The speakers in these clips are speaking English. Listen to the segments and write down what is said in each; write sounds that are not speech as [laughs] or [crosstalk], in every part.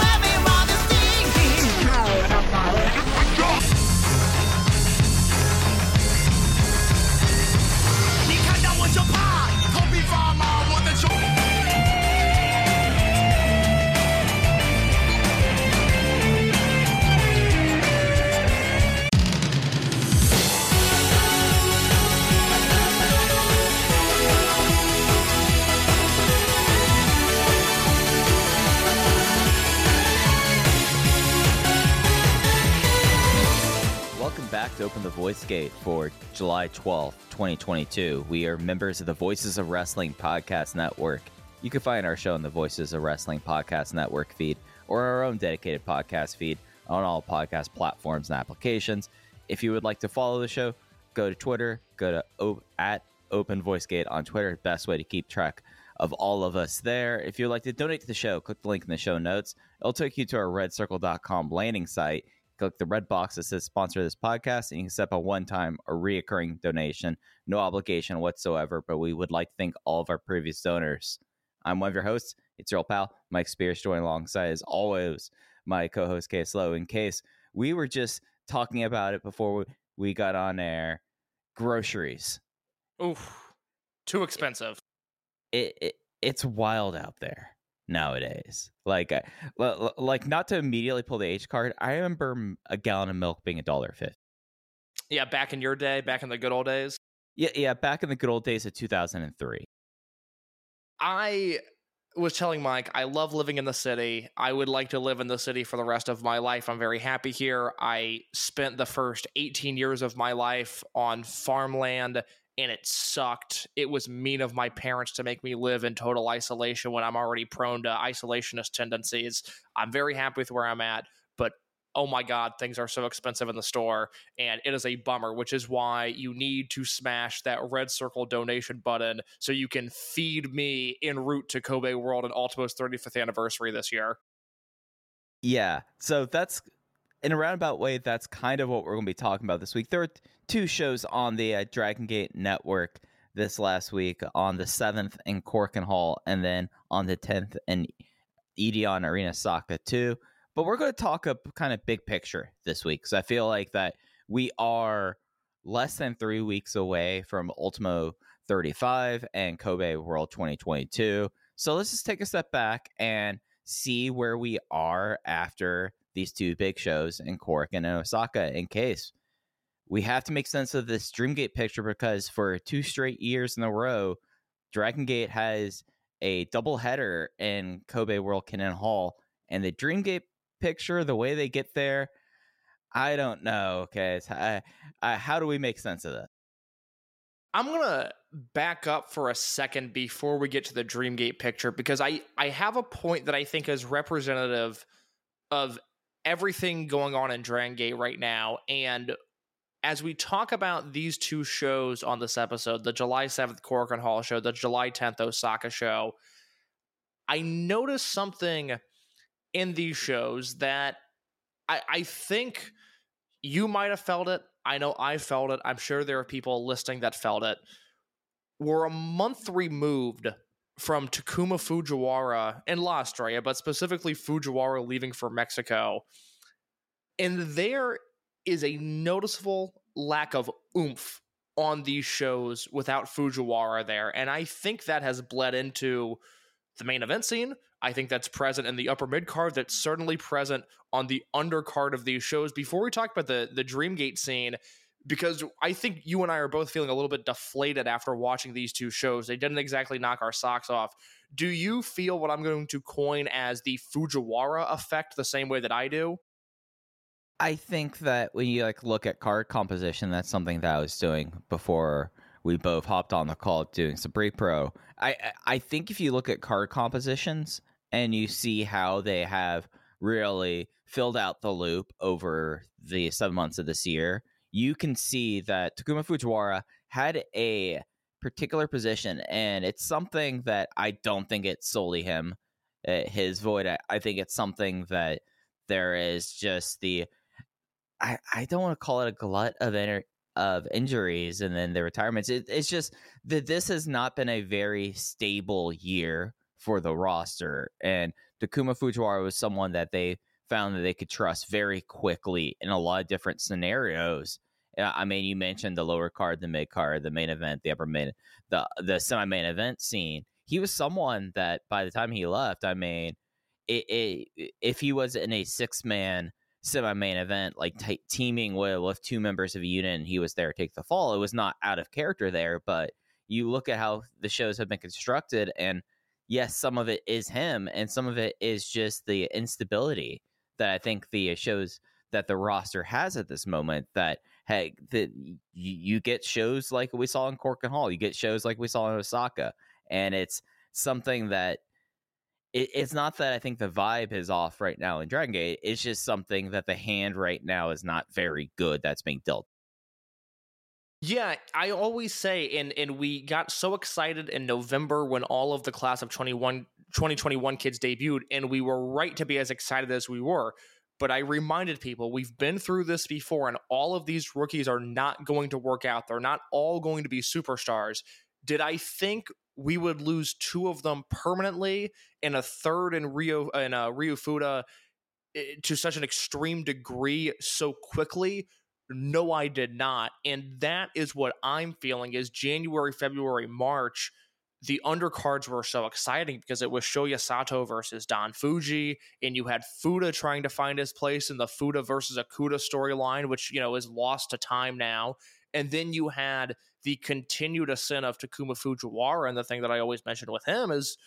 Everyone back to Open the Voice Gate for July 12th, 2022. We are members of the Voices of Wrestling Podcast Network. You can find our show on the Voices of Wrestling Podcast Network feed or our own dedicated podcast feed on all podcast platforms and applications. If you would like to follow the show, go to Twitter, go to o- at Open Voice Gate on Twitter. Best way to keep track of all of us there. If you'd like to donate to the show, click the link in the show notes. It'll take you to our redcircle.com landing site click the red box that says sponsor this podcast and you can set up a one-time or reoccurring donation. No obligation whatsoever but we would like to thank all of our previous donors. I'm one of your hosts. It's your old pal mike spears joining alongside as always my co-host case low in case we were just talking about it before we, we got on air. Groceries. Oof, too expensive. it, it it's wild out there nowadays. Like, uh, like not to immediately pull the H card. I remember a gallon of milk being a dollar fifty. Yeah, back in your day, back in the good old days, Yeah, yeah, back in the good old days of two thousand and three. I was telling Mike, I love living in the city. I would like to live in the city for the rest of my life. I'm very happy here. I spent the first 18 years of my life on farmland and it sucked. It was mean of my parents to make me live in total isolation when I'm already prone to isolationist tendencies. I'm very happy with where I'm at, but oh my god, things are so expensive in the store and it is a bummer, which is why you need to smash that red circle donation button so you can feed me en route to Kobe World and Ultimo's 35th anniversary this year. Yeah, so that's in a roundabout way. That's kind of what we're going to be talking about this week. There were two shows on the uh, Dragon Gate Network this last week on the seventh in Korakuen Hall, and then on the tenth in Edion Arena Osaka too. But we're going to talk a kind of big picture this week because I feel like that we are less than three weeks away from Ultimo 35 and Kobe World 2022. So let's just take a step back and see where we are after these two big shows in Cork and in Osaka in case we have to make sense of this Dreamgate picture because for two straight years in a row, Dragon Gate has a double header in Kobe World Kinen Hall, and the Dreamgate picture, the way they get there, I don't know. Okay, I, I, how do we make sense of that? I'm gonna back up for a second before we get to the Dreamgate picture because I I have a point that I think is representative of everything going on in Dragon Gate right now. And as we talk about these two shows on this episode, the July 7th Korakuen Hall show, the July 10th Osaka show, I noticed something in these shows that I, I think you might have felt it. I know I felt it. I'm sure there are people listening that felt it. We're a month removed from Takuma Fujiwara and La Estrella, but specifically Fujiwara leaving for Mexico. And there is a noticeable lack of oomph on these shows without Fujiwara there. And I think that has bled into the main event scene. I think that's present in the upper mid card. That's certainly present on the undercard of these shows. Before we talk about the the Dreamgate scene, because I think you and I are both feeling a little bit deflated after watching these two shows. They didn't exactly knock our socks off. Do you feel what I'm going to coin as the Fujiwara effect the same way that I do? I think that when you like look at card composition, that's something that I was doing before we both hopped on the call doing pre pro. I- I think if you look at card compositions and you see how they have really filled out the loop over the seven months of this year, you can see that Takuma Fujiwara had a particular position, and it's something that I don't think it's solely him, uh, his void. I, I think it's something that there is just the. I, I don't want to call it a glut of ener- of injuries and then the retirements. It, it's just that this has not been a very stable year for the roster, and Takuma Fujiwara was someone that they found that they could trust very quickly in a lot of different scenarios. I mean, you mentioned the lower card, the mid card, the main event, the upper main, the the semi main event scene. He was someone that by the time he left, I mean, it, it, if he was in a six man semi main event, like t- teaming with, with two members of a unit, and he was there to take the fall, it was not out of character there. But you look at how the shows have been constructed, and yes, some of it is him, and some of it is just the instability that I think the shows that the roster has at this moment that hey that you, you get shows like we saw in Korakuen Hall, you get shows like we saw in Osaka, and it's something that it, it's not that I think the vibe is off right now in Dragon Gate. It's just something that the hand right now is not very good that's being dealt. Yeah, I always say, and and we got so excited in November when all of the class of 21, 2021 kids debuted, and we were right to be as excited as we were. But I reminded people we've been through this before, and all of these rookies are not going to work out. They're not all going to be superstars. Did I think we would lose two of them permanently and a third in Rio and uh, Ryu Fuda eh, to such an extreme degree so quickly? No, I did not. And that is what I'm feeling is January, February, March. The undercards were so exciting because it was Shoya Sato versus Don Fujii, and you had Fuda trying to find his place in the Fuda versus Akuda storyline, which, you know, is lost to time now. And then you had the continued ascent of Takuma Fujiwara. And the thing that I always mention with him is,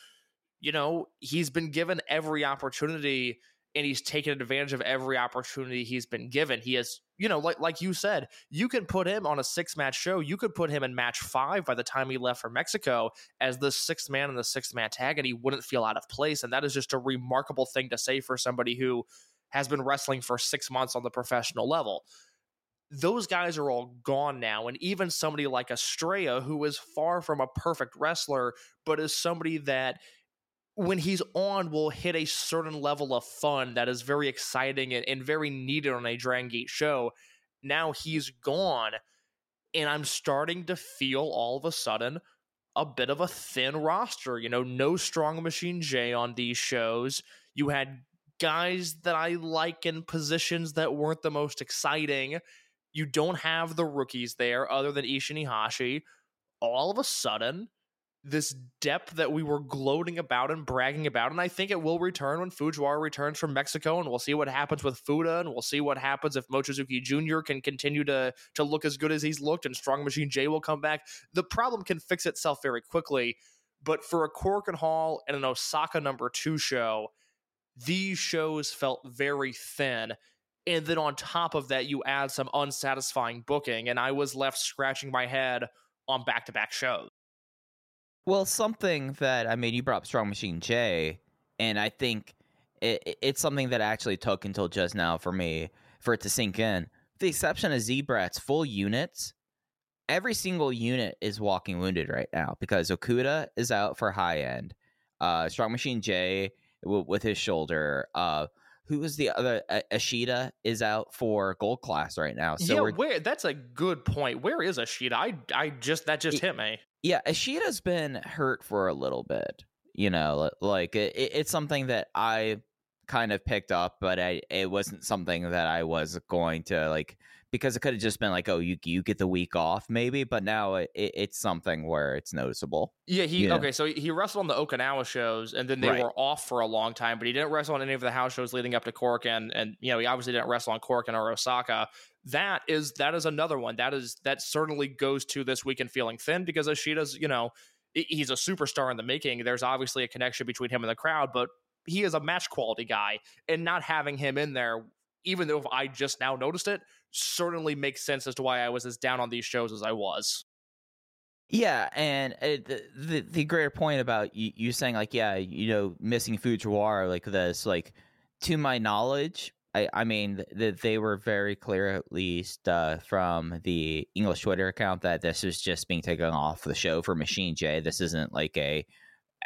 you know, he's been given every opportunity and he's taken advantage of every opportunity he's been given. He has, you know, like like you said, you can put him on a six match show. You could put him in match five by the time he left for Mexico as the sixth man in the sixth man tag, and he wouldn't feel out of place. And that is just a remarkable thing to say for somebody who has been wrestling for six months on the professional level. Those guys are all gone now. And even somebody like Estrella, who is far from a perfect wrestler, but is somebody that when he's on will hit a certain level of fun that is very exciting and, and very needed on a Dragon Gate show. Now he's gone, and I'm starting to feel all of a sudden a bit of a thin roster. You know, no strong machine J on these shows. You had guys that I like in positions that weren't the most exciting. You don't have the rookies there other than Ishin Iihashi. All of a sudden, this depth that we were gloating about and bragging about. And I think it will return when Fujiwara returns from Mexico, and we'll see what happens with Fuda, and we'll see what happens if Mochizuki Jr. can continue to to look as good as he's looked, and Strong Machine J will come back. The problem can fix itself very quickly, but for a Korakuen Hall and an Osaka number two show, these shows felt very thin. And then on top of that, you add some unsatisfying booking, and I was left scratching my head on back to back shows. Well, something that I mean, you brought up Strong Machine J, and I think it, it's something that actually took until just now for me for it to sink in. With the exception of Z-Brats full units, every single unit is walking wounded right now because Okuda is out for high end. Uh, Strong Machine J w- with his shoulder. Uh, who was the other? Uh, Ishida is out for gold class right now. So yeah, where that's a good point. Where is Ishida? I I just that just It- hit me. Yeah, uh, Ishida's been hurt for a little bit. You know, like it, it- it's something that I kind of picked up, but I it wasn't something that I was going to like because it could have just been like, oh, you you get the week off maybe, but now it, it, it's something where it's noticeable. Yeah, he Yeah. okay. So he wrestled on the Okinawa shows, and then they Right. were off for a long time. But he didn't wrestle on any of the house shows leading up to Cork, and and you know he obviously didn't wrestle on Cork and or Osaka. That is that is another one. That is that certainly goes to this weekend feeling thin because Ishida's you know he's a superstar in the making. There's obviously a connection between him and the crowd, but he is a match quality guy, and not having him in there, even though I just now noticed it, certainly makes sense as to why I was as down on these shows as I was. Yeah, and uh, the, the the greater point about you, you saying like, yeah, you know, missing Fujiwara like this, like to my knowledge, I I mean that they were very clear, at least uh, from the English Twitter account, that this is just being taken off the show for Machine J. This isn't like a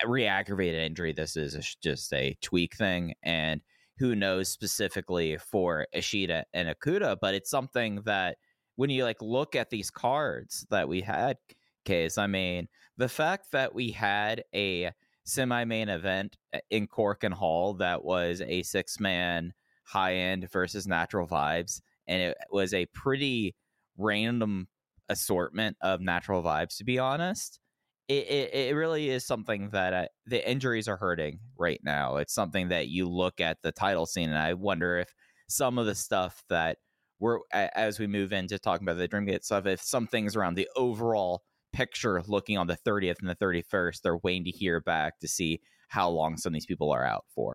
re-aggravated injury. This is a, just a tweak thing, and who knows specifically for Ishida and Akuda, but it's something that when you like look at these cards that we had case. I mean, the fact that we had a semi main event uh, in Korakuen Hall that was a six man high end versus natural vibes, and it was a pretty random assortment of natural vibes, to be honest. It, it, it really is something that the injuries are hurting right now. It's something that you look at the title scene, and I wonder if some of the stuff that we're as we move into talking about the Dreamgate stuff, if some things around the overall picture looking on the 30th and the 31st, they're waiting to hear back to see how long some of these people are out for.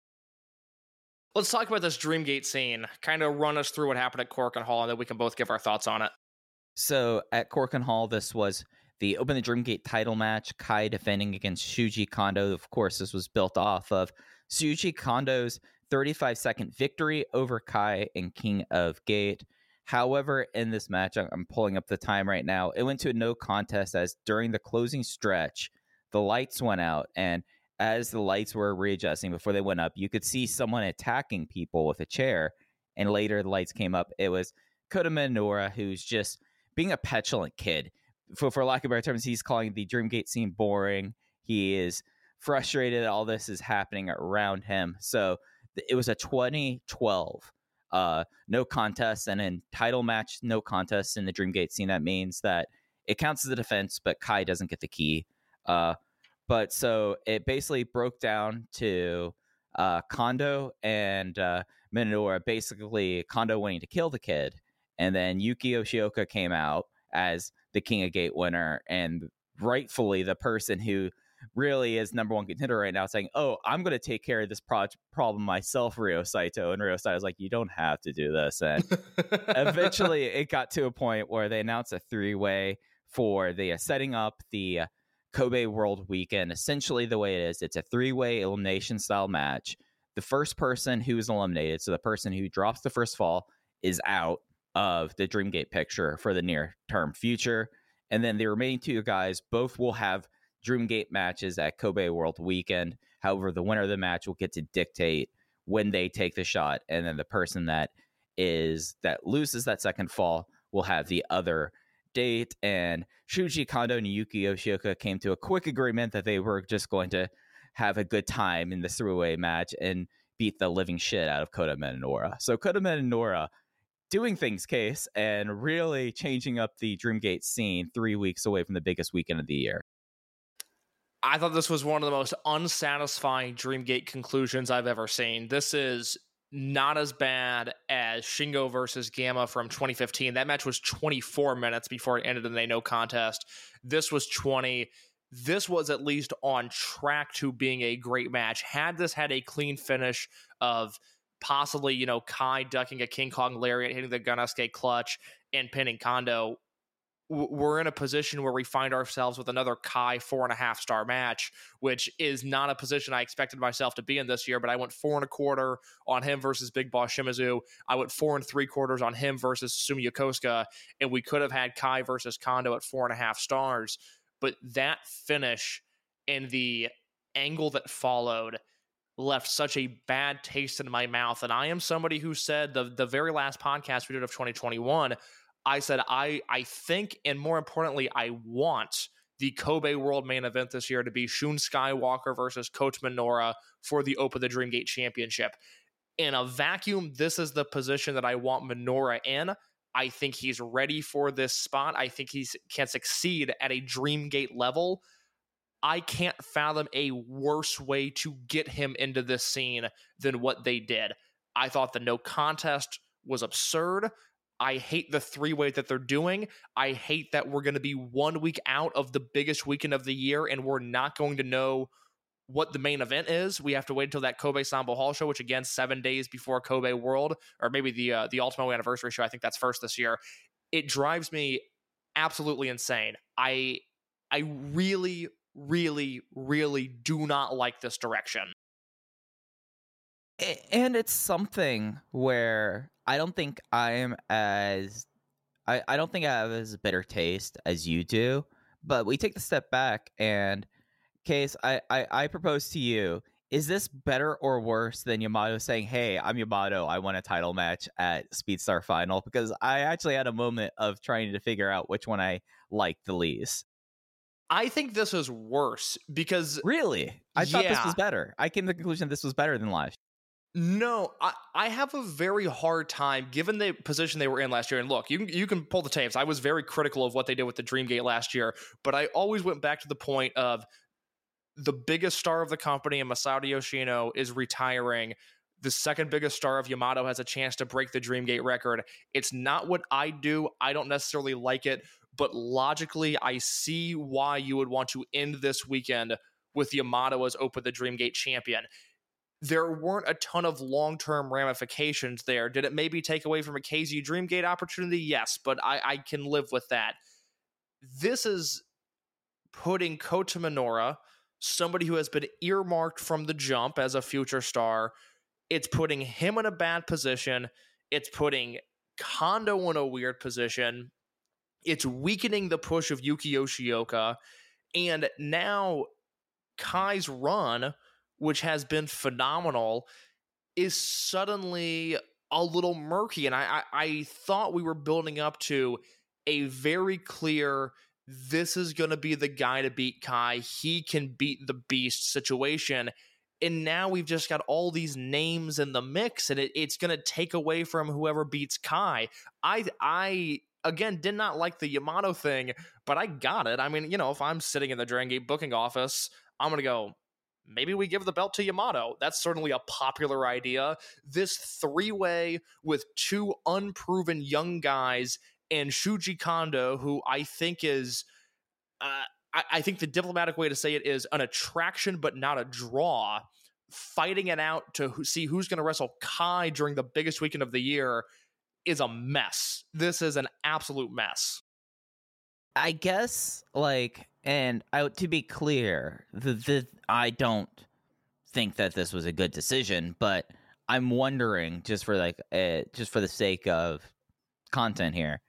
Let's talk about this Dreamgate scene. Kind of run us through what happened at Korakuen Hall, and then we can both give our thoughts on it. So at Korakuen Hall, this was the Open the Dreamgate title match. Kai defending against Shuji Kondo. Of course, this was built off of Shuji Kondo's 35 second victory over Kai in King of Gate. However, in this match, I'm pulling up the time right now. It went to a no contest as during the closing stretch, the lights went out. And as the lights were readjusting before they went up, you could see someone attacking people with a chair. And later, the lights came up. It was Kota Minoura, who's just being a petulant kid. For, for lack of better terms, he's calling the Dreamgate scene boring. He is frustrated that all this is happening around him. So it was a 2012 uh, no contest and in title match, no contest in the Dreamgate scene. That means that it counts as a defense, but Kai doesn't get the key. Uh, but so it basically broke down to uh, Kondo and uh, basically Kondo wanting to kill the kid. And then Yuki Yoshioka came out as the King of Gate winner and rightfully the person who really is number one contender right now saying, Oh, I'm going to take care of this pro- problem myself, Rio Saito. And Rio Saito's like, You don't have to do this. And [laughs] eventually it got to a point where they announced a three way for the uh, setting up the uh, Kobe World Weekend. Essentially, the way it is, it's a three way elimination style match. The first person who is eliminated, so the person who drops the first fall, is out of the Dreamgate picture for the near term future. And then the remaining two guys both will have Dreamgate matches at Kobe World Weekend. However, the winner of the match will get to dictate when they take the shot, and then the person that is that loses that second fall will have the other date. And Shuji Kondo and Yuki Yoshioka came to a quick agreement that they were just going to have a good time in this three-way match and beat the living shit out of Kota Minoura. So Kota Minoura doing things case and really changing up the Dreamgate scene three weeks away from the biggest weekend of the year. I thought this was one of the most unsatisfying Dreamgate conclusions I've ever seen. This is not as bad as Shingo versus Gamma from 2015. That match was 24 minutes before it ended in a no contest. This was 20. This was at least on track to being a great match. Had this had a clean finish of possibly, you know, Kai ducking a King Kong lariat, hitting the Gunasuke clutch, and pinning Kondo, we're in a position where we find ourselves with another Kai four and a half star match, which is not a position I expected myself to be in this year. But I went four and a quarter on him versus Big Boss Shimizu. I went four and three quarters on him versus Sumi Yokosuka, and we could have had Kai versus Kondo at four and a half stars. But that finish and the angle that followed left such a bad taste in my mouth. And I am somebody who said the the very last podcast we did of 2021, I said I I think and more importantly, I want the Kobe World Main Event this year to be Shun Skywalker versus Kota Minoura for the Open the Dreamgate Championship. In a vacuum, this is the position that I want Minoura in. I think he's ready for this spot. I think he can succeed at a Dreamgate level. I can't fathom a worse way to get him into this scene than what they did. I thought the no contest was absurd. I hate the three way that they're doing. I hate that we're going to be one week out of the biggest weekend of the year and we're not going to know what the main event is. We have to wait until that Kobe Sambo Hall show, which again seven days before Kobe World, or maybe the uh, the Ultimo Anniversary show. I think that's first this year. It drives me absolutely insane. I I really, really, really do not like this direction. And it's something where I don't think I'm as I, I don't think I have as bitter taste as you do, but we take the step back and case I, I, I propose to you, is this better or worse than Yamato saying, Hey, I'm Yamato, I won a title match at Speedstar Final? Because I actually had a moment of trying to figure out which one I liked the least. I think this is worse because Really? I thought this was better. I came to the conclusion this was better than last. No, I, I have a very hard time given the position they were in last year. And look, you can you can pull the tapes. I was very critical of what they did with the Dreamgate last year, but I always went back to the point of the biggest star of the company, and Masato Yoshino, is retiring. The second biggest star of Yamato has a chance to break the Dreamgate record. It's not what I do. I don't necessarily like it, but logically, I see why you would want to end this weekend with Yamato as Open the Dreamgate champion there weren't a ton of long term ramifications there. Did it maybe take away from a KZ Dreamgate opportunity? Yes, but I, I can live with that. This is putting Kota Minoura, somebody who has been earmarked from the jump as a future star, it's putting him in a bad position. It's putting Kondo in a weird position. It's weakening the push of Yuki Yoshioka. And now Kai's run which has been phenomenal, is suddenly a little murky. And I, I, I thought we were building up to a very clear this is going to be the guy to beat Kai. He can beat the beast situation. And now we've just got all these names in the mix, and it, it's going to take away from whoever beats Kai. I, I again did not like the Yamato thing, but I got it. I mean, you know, if I'm sitting in the Dragon Gate booking office, I'm going to go, maybe we give the belt to Yamato. That's certainly a popular idea. This three way with two unproven young guys and Shuji Kondo, who I think is. Uh, I, think the diplomatic way to say it is an attraction, but not a draw. Fighting it out to see who's going to wrestle Kai during the biggest weekend of the year is a mess. This is an absolute mess. I guess like and I to be clear, the, the I don't think that this was a good decision, but I'm wondering just for like uh, just for the sake of content here.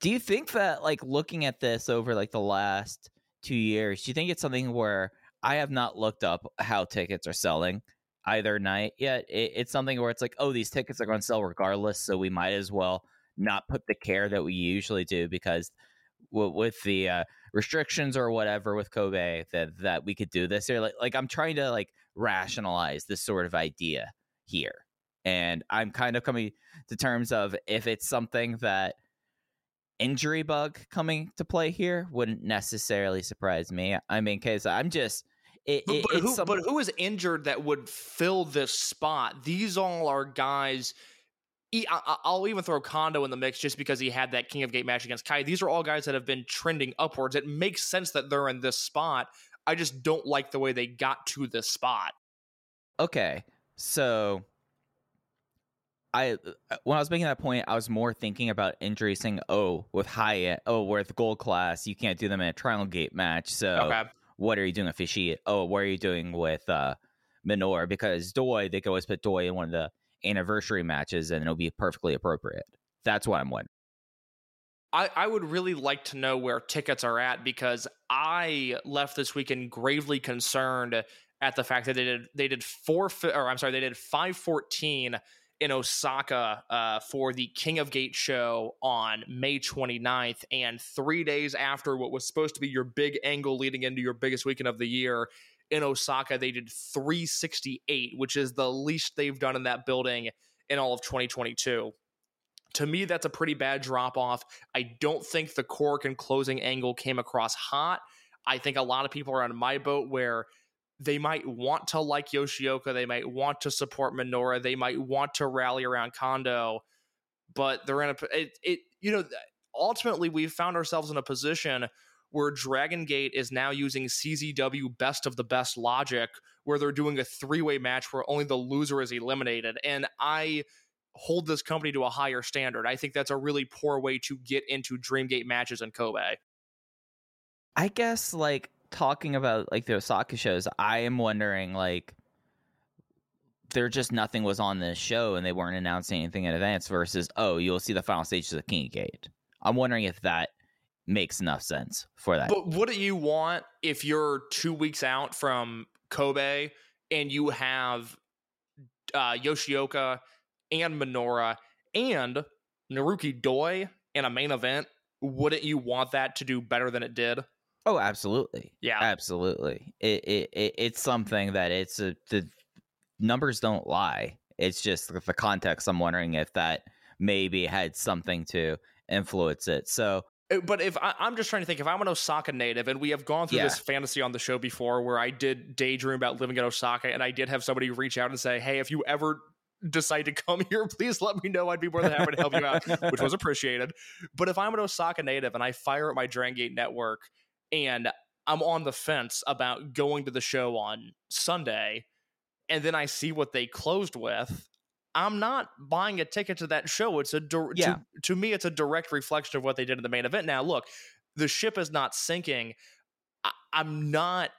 Do you think that like looking at this over like the last 2 years, do you think it's something where I have not looked up how tickets are selling either night yet? It, it's something where it's like, oh, these tickets are going to sell regardless, so we might as well not put the care that we usually do because with the uh, restrictions or whatever with Kobe that that we could do this Or Like, like I'm trying to like rationalize this sort of idea here, and I'm kind of coming to terms of if it's something that injury bug coming to play here wouldn't necessarily surprise me. I mean, case I'm just. It, But, it- but it's who, some- but who is injured that would fill this spot? These all are guys. I'll even throw Kondo in the mix just because he had that King of Gate match against Kai. These are all guys that have been trending upwards. It makes sense that they're in this spot. I just don't like the way they got to this spot. Okay, so I uh, when I was making that point, I was more thinking about injuries, saying, "Oh, with Hyatt, oh, with gold class, you can't do them in a triangle gate match." So, Okay. what are you doing with Fishy? Oh, what are you doing with uh Minor? Because Doi, they could always put Doi in one of the anniversary matches, and it'll be perfectly appropriate. That's what I'm wondering. I, I would really like to know where tickets are at because I left this weekend gravely concerned at the fact that they did they did four or I'm sorry they did five fourteen in Osaka uh, for the King of Gate show on May 29th and three days after what was supposed to be your big angle leading into your biggest weekend of the year in Osaka they did 368 which is the least they've done in that building in all of 2022 to me that's a pretty bad drop off I don't think the Korakuen closing angle came across hot. I think a lot of people are on my boat where they might want to like Yoshioka, they might want to support Minoura, they might want to rally around Kondo, but they're in a it, it you know ultimately we've found ourselves in a position where Dragon Gate is now using CZW best of the best logic where they're doing a three-way match where only the loser is eliminated and I hold this company to a higher standard. I think that's a really poor way to get into Dreamgate matches in Kobe. I guess like talking about like the Osaka shows, I am wondering like there just nothing was on this show and they weren't announcing anything in advance versus oh you'll see the final stages of King Gate. I'm wondering if that makes enough sense for that. But wouldn't you want if you're two weeks out from Kobe and you have uh, Yoshioka and Minoura and Naruki Doi in a main event? Wouldn't you want that to do better than it did? oh, absolutely. Yeah. Absolutely. It, it, it it's something that it's a, the numbers don't lie. It's just the context. I'm wondering if that maybe had something to influence it. So Uh, but if I, I'm just trying to think, if I'm an Osaka native, and we have gone through Yeah. this fantasy on the show before, where I did daydream about living in Osaka, and I did have somebody reach out and say, "Hey, if you ever decide to come [laughs] here, please let me know. I'd be more than happy to help you out," which was appreciated. But if I'm an Osaka native and I fire at my Dragon Gate network, and I'm on the fence about going to the show on Sunday, and then I see what they closed with. I'm not buying a ticket to that show. It's a dir- Yeah. to, to me, it's a direct reflection of what they did in the main event. Now, look, the ship is not sinking. I, I'm not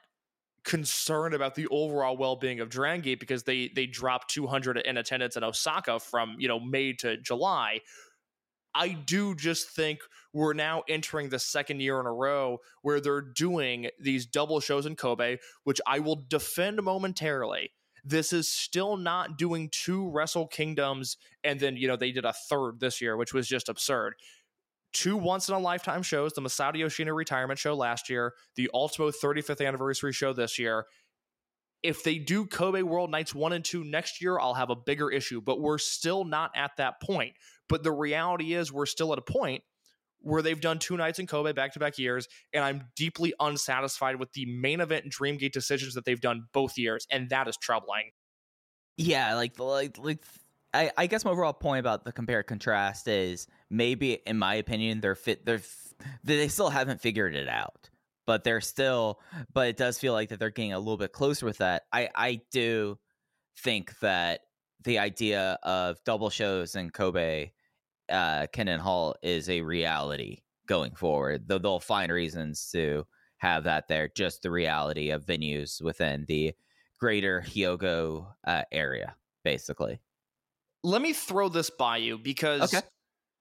concerned about the overall well-being of Dragon Gate because they they dropped 200 in attendance in Osaka from you know May to July. I do just think we're now entering the second year in a row where they're doing these double shows in Kobe, which I will defend momentarily. This is still not doing two Wrestle Kingdoms, and then you know they did a third this year, which was just absurd. Two once in a lifetime shows: the Masato Yoshino retirement show last year, the Ultimo 35th anniversary show this year. If they do Kobe World Nights 1 and 2 next year, I'll have a bigger issue, but we're still not at that point. But the reality is, we're still at a point where they've done two nights in Kobe back to back years, and I'm deeply unsatisfied with the main event and Dreamgate decisions that they've done both years, and that is troubling. Yeah, like like like I, I guess my overall point about the compare contrast is maybe in my opinion they're fit they're they still haven't figured it out. But they're still but it does feel like that they're getting a little bit closer with that. I I do think that the idea of double shows in Kobe uh Kinen Hall is a reality going forward. Though they'll find reasons to have that there just the reality of venues within the greater Hyogo uh, area, basically. Let me throw this by you because Okay.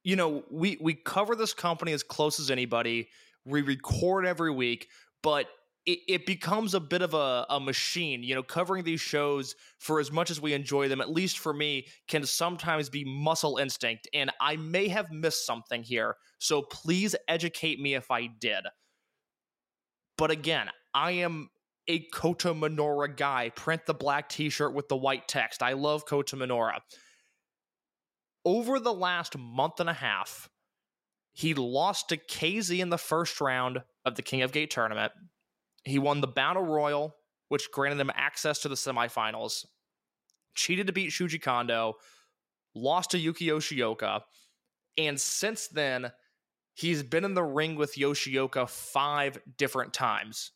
you know we we cover this company as close as anybody. We record every week, but it, it becomes a bit of a, a machine. You know, covering these shows for as much as we enjoy them, at least for me, can sometimes be muscle instinct, and I may have missed something here. So please educate me if I did. But again, I am a Kota Minoura guy. Print the black t shirt with the white text. I love Kota Minoura. Over the last month and a half, he lost to KZ in the first round of the King of Gate tournament. He won the Battle Royal, which granted him access to the semifinals. Cheated to beat Shuji Kondo, lost to Yuki Yoshioka, and since then, he's been in the ring with Yoshioka five different times.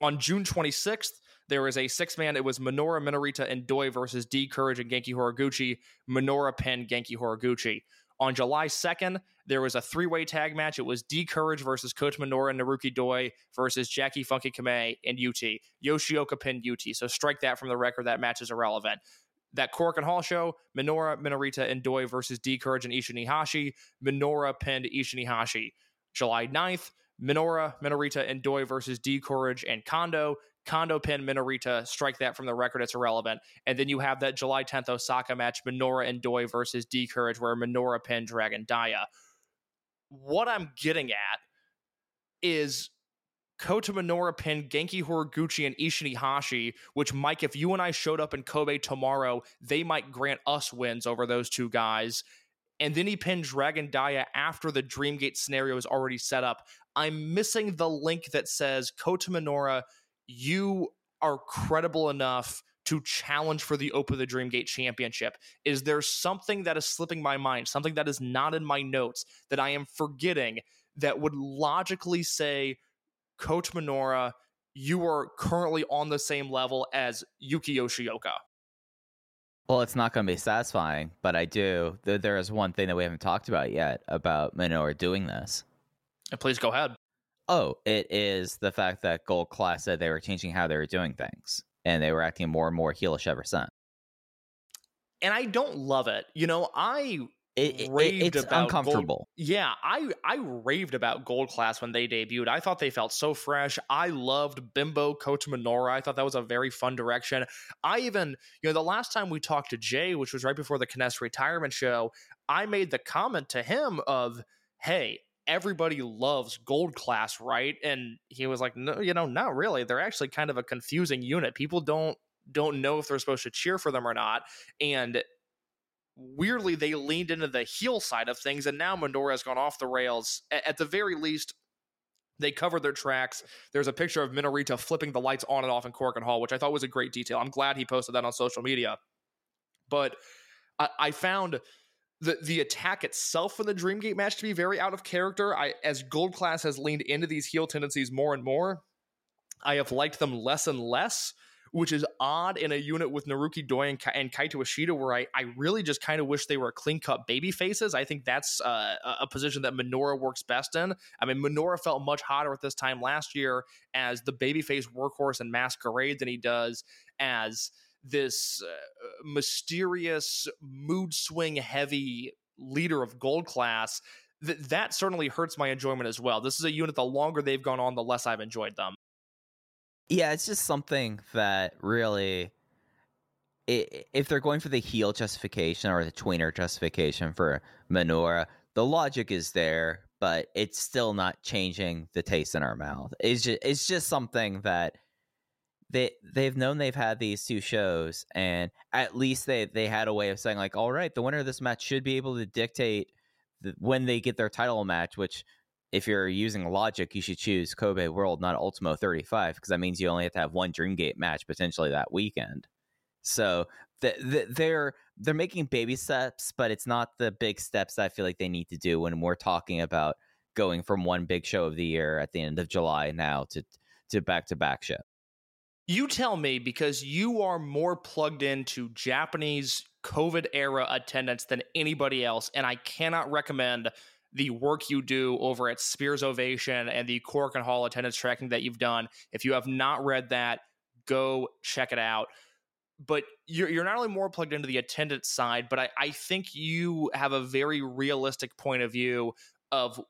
On June 26th, there was a six man. It was Minoura, Minorita, and Doi versus D Courage and Genki Horiguchi. Minoura pinned Genki Horiguchi. On July 2nd, there was a three way tag match. It was D Courage versus Kota Minoura and Naruki Doi versus Jacky Funky Kamei and UT. Yoshioka pinned UT. So strike that from the record. That match is irrelevant. That Korakuen Hall show, Minoura, Minorita, and Doi versus D Courage and Ishin Iihashi. Minoura pinned Ishin Iihashi. July 9th, Minoura, Minorita, and Doi versus D Courage and Kondo. Kondo pinned Minorita. Strike that from the record. It's irrelevant. And then you have that July 10th Osaka match, Minoura and Doi versus D Courage, where Minoura pinned Dragon Dia. What I'm getting at is Kota Minoura pinned Genki Horiguchi and Ishin Iihashi, which, Mike, if you and I showed up in Kobe tomorrow, they might grant us wins over those two guys. And then he pinned Dragon Dia after the Dreamgate scenario is already set up. I'm missing the link that says Kota Minoura, you are credible enough to challenge for the Open the Dreamgate Championship. Is there something that is slipping my mind, something that is not in my notes that I am forgetting that would logically say, Kota Minoura, you are currently on the same level as Yuki Yoshioka? Well, it's not going to be satisfying, but I do. There, there is one thing that we haven't talked about yet about Minoru doing this. And please go ahead. Oh, it is the fact that Gold Class said they were changing how they were doing things, and they were acting more and more heelish ever since. And I don't love it. You know, I It, it- it's about Gold- uncomfortable. Yeah, I I raved about Gold Class when they debuted. I thought they felt so fresh. I loved Bimbo Kota Minoura. I thought that was a very fun direction. I even, you know, the last time we talked to Jay, which was right before the Kness retirement show, I made the comment to him of, "Hey, everybody loves Gold Class, right?" And he was like, "No, you know, not really. They're actually kind of a confusing unit. People don't don't know if they're supposed to cheer for them or not." And weirdly they leaned into the heel side of things and now Mandora has gone off the rails. At the very least, they covered their tracks. There's a picture of Minorita flipping the lights on and off in Korakuen Hall, which I thought was a great detail. I'm glad he posted that on social media. But I, I found the the attack itself in the Dreamgate match to be very out of character. I as Gold Class has leaned into these heel tendencies more and more, I have liked them less and less which is odd in a unit with Naruki Doi and, Ka- and Kaito Ishida, where I, I really just kind of wish they were clean cut baby faces. I think that's uh, a- position that Minoura works best in. I mean, Minoura felt much hotter at this time last year as the babyface workhorse and masquerade than he does as this uh, mysterious mood swing heavy leader of gold class. Th- that certainly hurts my enjoyment as well. This is a unit, the longer they've gone on, the less I've enjoyed them. Yeah, it's just something that really, i- if they're going for the heel justification or the tweener justification for Minoura, the logic is there, but it's still not changing the taste in our mouth. It's just, it's just something that they they've known they've had these two shows, and at least they they had a way of saying like, all right, the winner of this match should be able to dictate the, when they get their title match, which if you're using logic, you should choose Kobe World, not Ultimo 35, because that means you only have to have one Dreamgate match potentially that weekend. So th- th- they're they're making baby steps, but it's not the big steps I feel like they need to do when we're talking about going from one big show of the year at the end of July now to to back to back show. You tell me because you are more plugged into Japanese COVID era attendance than anybody else, and I cannot recommend the work you do over at Spears Ovation and the Korakuen Hall attendance tracking that you've done. If you have not read that, go check it out. But you're, you're not only more plugged into the attendance side, but I, I think you have a very realistic point of view of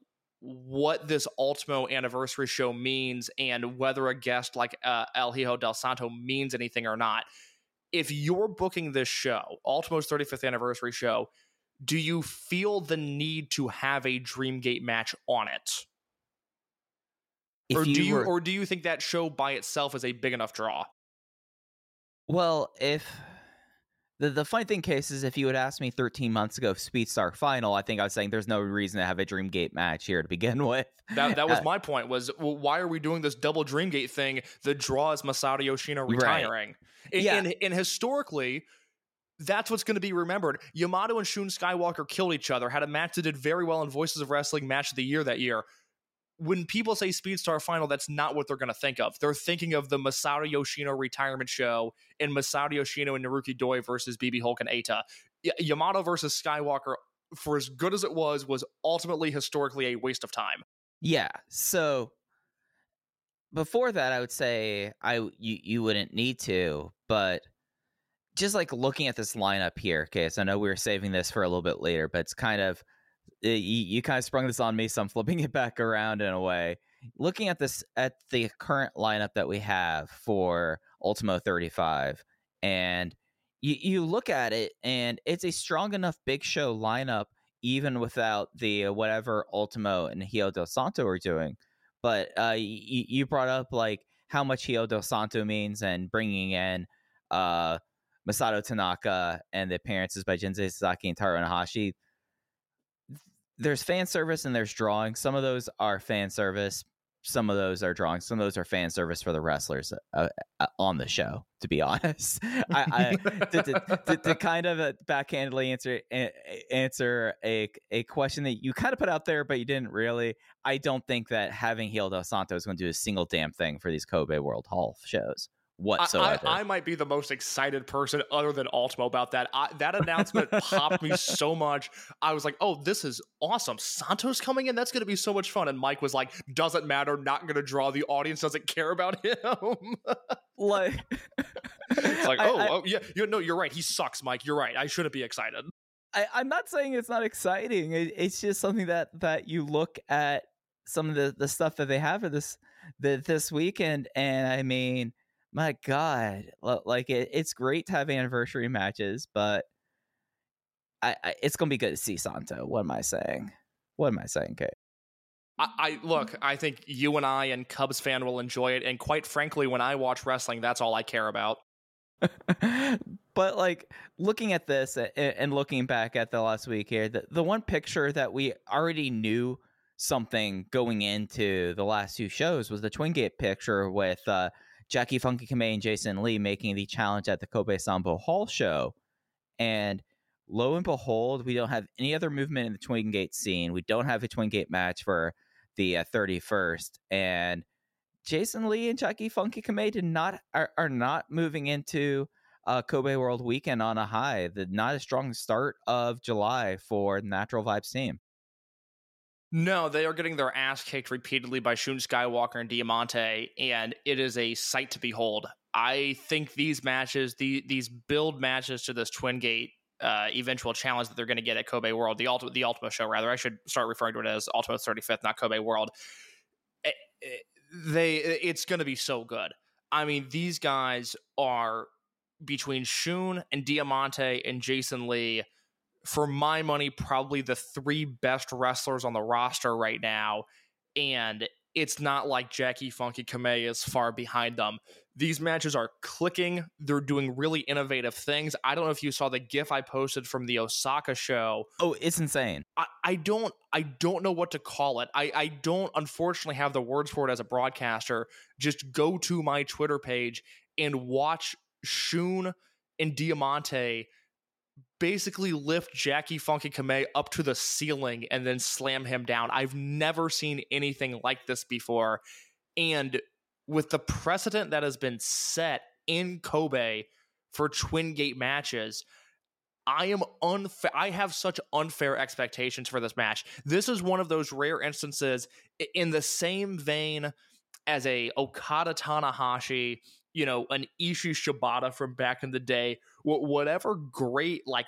what this Ultimo anniversary show means and whether a guest like uh, El Hijo del Santo means anything or not. If you're booking this show, Ultimo's 35th anniversary show, do you feel the need to have a Dreamgate match on it? If or do you were- or do you think that show by itself is a big enough draw? Well, if the the funny thing, case is, if you had asked me 13 months ago, if Speedstar Final, I think I was saying there's no reason to have a Dreamgate match here to begin [laughs] with. That that was Uh, my point. Was well, why are we doing this double Dreamgate thing? The draw is Masato Yoshino Right. retiring, and, Yeah. and, and historically, that's what's going to be remembered. Yamato and Shun Skywalker killed each other. Had a match that did very well in Voices of Wrestling Match of the Year that year. When people say Speedstar Final, that's not what they're going to think of. They're thinking of the Masato Yoshino retirement show and Masato Yoshino and Naruki Doi versus BB Hulk and Eita. Y- Yamato versus Skywalker, for as good as it was, was ultimately historically a waste of time. Yeah. So before that, I would say I you you wouldn't need to, but just like looking at this lineup here, okay. So I know we were saving this for a little bit later, but it's kind of you, you kind of sprung this on me, so I'm flipping it back around in a way. Looking at this at the current lineup that we have for Ultimo 35, and you you look at it, and it's a strong enough big show lineup even without the uh, whatever Ultimo and Hijo del Santo are doing. But uh, y- y- you brought up like how much Hijo del Santo means and bringing in uh, Masato Tanaka and the appearances by Jinsei Shinzaki and Taro Nohashi. There's fan service and there's drawing. Some of those are fan service. Some of those are drawing. Some of those are fan service for the wrestlers uh, uh, on the show. To be [laughs] honest, I, I, to, to, to, to kind of uh, backhandedly answer a- answer a a question that you kind of put out there, but you didn't really. I don't think that having Hijo del Santo is going to do a single damn thing for these Kobe World Hall shows whatsoever. I, I might be the most excited person other than Ultimo about that. I, that announcement popped me [laughs] so much. I was like, "Oh, this is awesome! Santos coming in. That's going to be so much fun." And Mike was like, "Doesn't matter. Not going to draw. The audience doesn't care about him." [laughs] like, it's like, I- "Oh, I- oh, yeah, you no, you're right. He sucks, Mike. You're right. I shouldn't be excited." I, I'm not saying it's not exciting. It, it's just something that that you look at some of the, the stuff that they have for this the, this weekend, and I mean, my God, like it, it's great to have anniversary matches, but I, I it's gonna be good to see Santo. What am I saying? What am I saying, Kate? I, I look. I think you and I and Cubs fan will enjoy it. And quite frankly, when I watch wrestling, that's all I care about. [laughs] but like looking at this a- a- and looking back at the last week here, the, the one picture that we already knew something going into the last two shows was the Twin Gate picture with uh, Jacky Funky Kamei and Jason Lee making the challenge at the Kobe Sanbo Hall show. And lo and behold, we don't have any other movement in the Twin Gate scene. We don't have a Twin Gate match for the uh, 31st. And Jason Lee and Jacky Funky Kamei did not are, are not moving into uh, Kobe World Weekend on a high. The not a strong start of July for Natural Vibes team. No, they are getting their ass kicked repeatedly by Shun Skywalker and Diamante, and it is a sight to behold. I think these matches, the, these build matches to this Twin Gate uh, eventual challenge that they're going to get at Kobe World, the Ultimate, the Ultima show, rather, I should start referring to it as Ultimate 35th, not Kobe World. Eh, eh, They, it's going to be so good. I mean, these guys are between Shun and Diamante and Jason Lee for my money, probably the three best wrestlers on the roster right now. And it's not like Jacky Funky Kamei is far behind them. These matches are clicking. They're doing really innovative things. I don't know if you saw the GIF I posted from the Osaka show. Oh, it's insane. I, I don't I don't know what to call it. I, I don't unfortunately have the words for it as a broadcaster. Just go to my Twitter page and watch Shun and Diamante basically lift Jacky Funky Kamei up to the ceiling and then slam him down. I've never seen anything like this before. And with the precedent that has been set in Kobe for Twin Gate matches, I am unfair. I have such unfair expectations for this match. This is one of those rare instances in the same vein as a Okada Tanahashi, you know, an Ishii Shibata from back in the day, whatever great like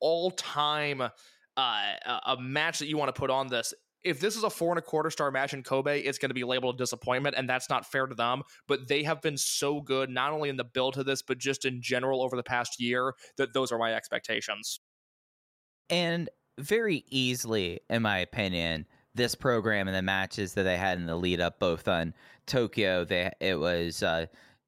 all time uh, a a match that you want to put on this. If this is a four and a quarter star match in Kobe, it's going to be labeled a disappointment, and that's not fair to them. But they have been so good, not only in the build to this, but just in general over the past year, that those are my expectations. And very easily, in my opinion, this program and the matches that they had in the lead up, both on Tokyo, they it was uh,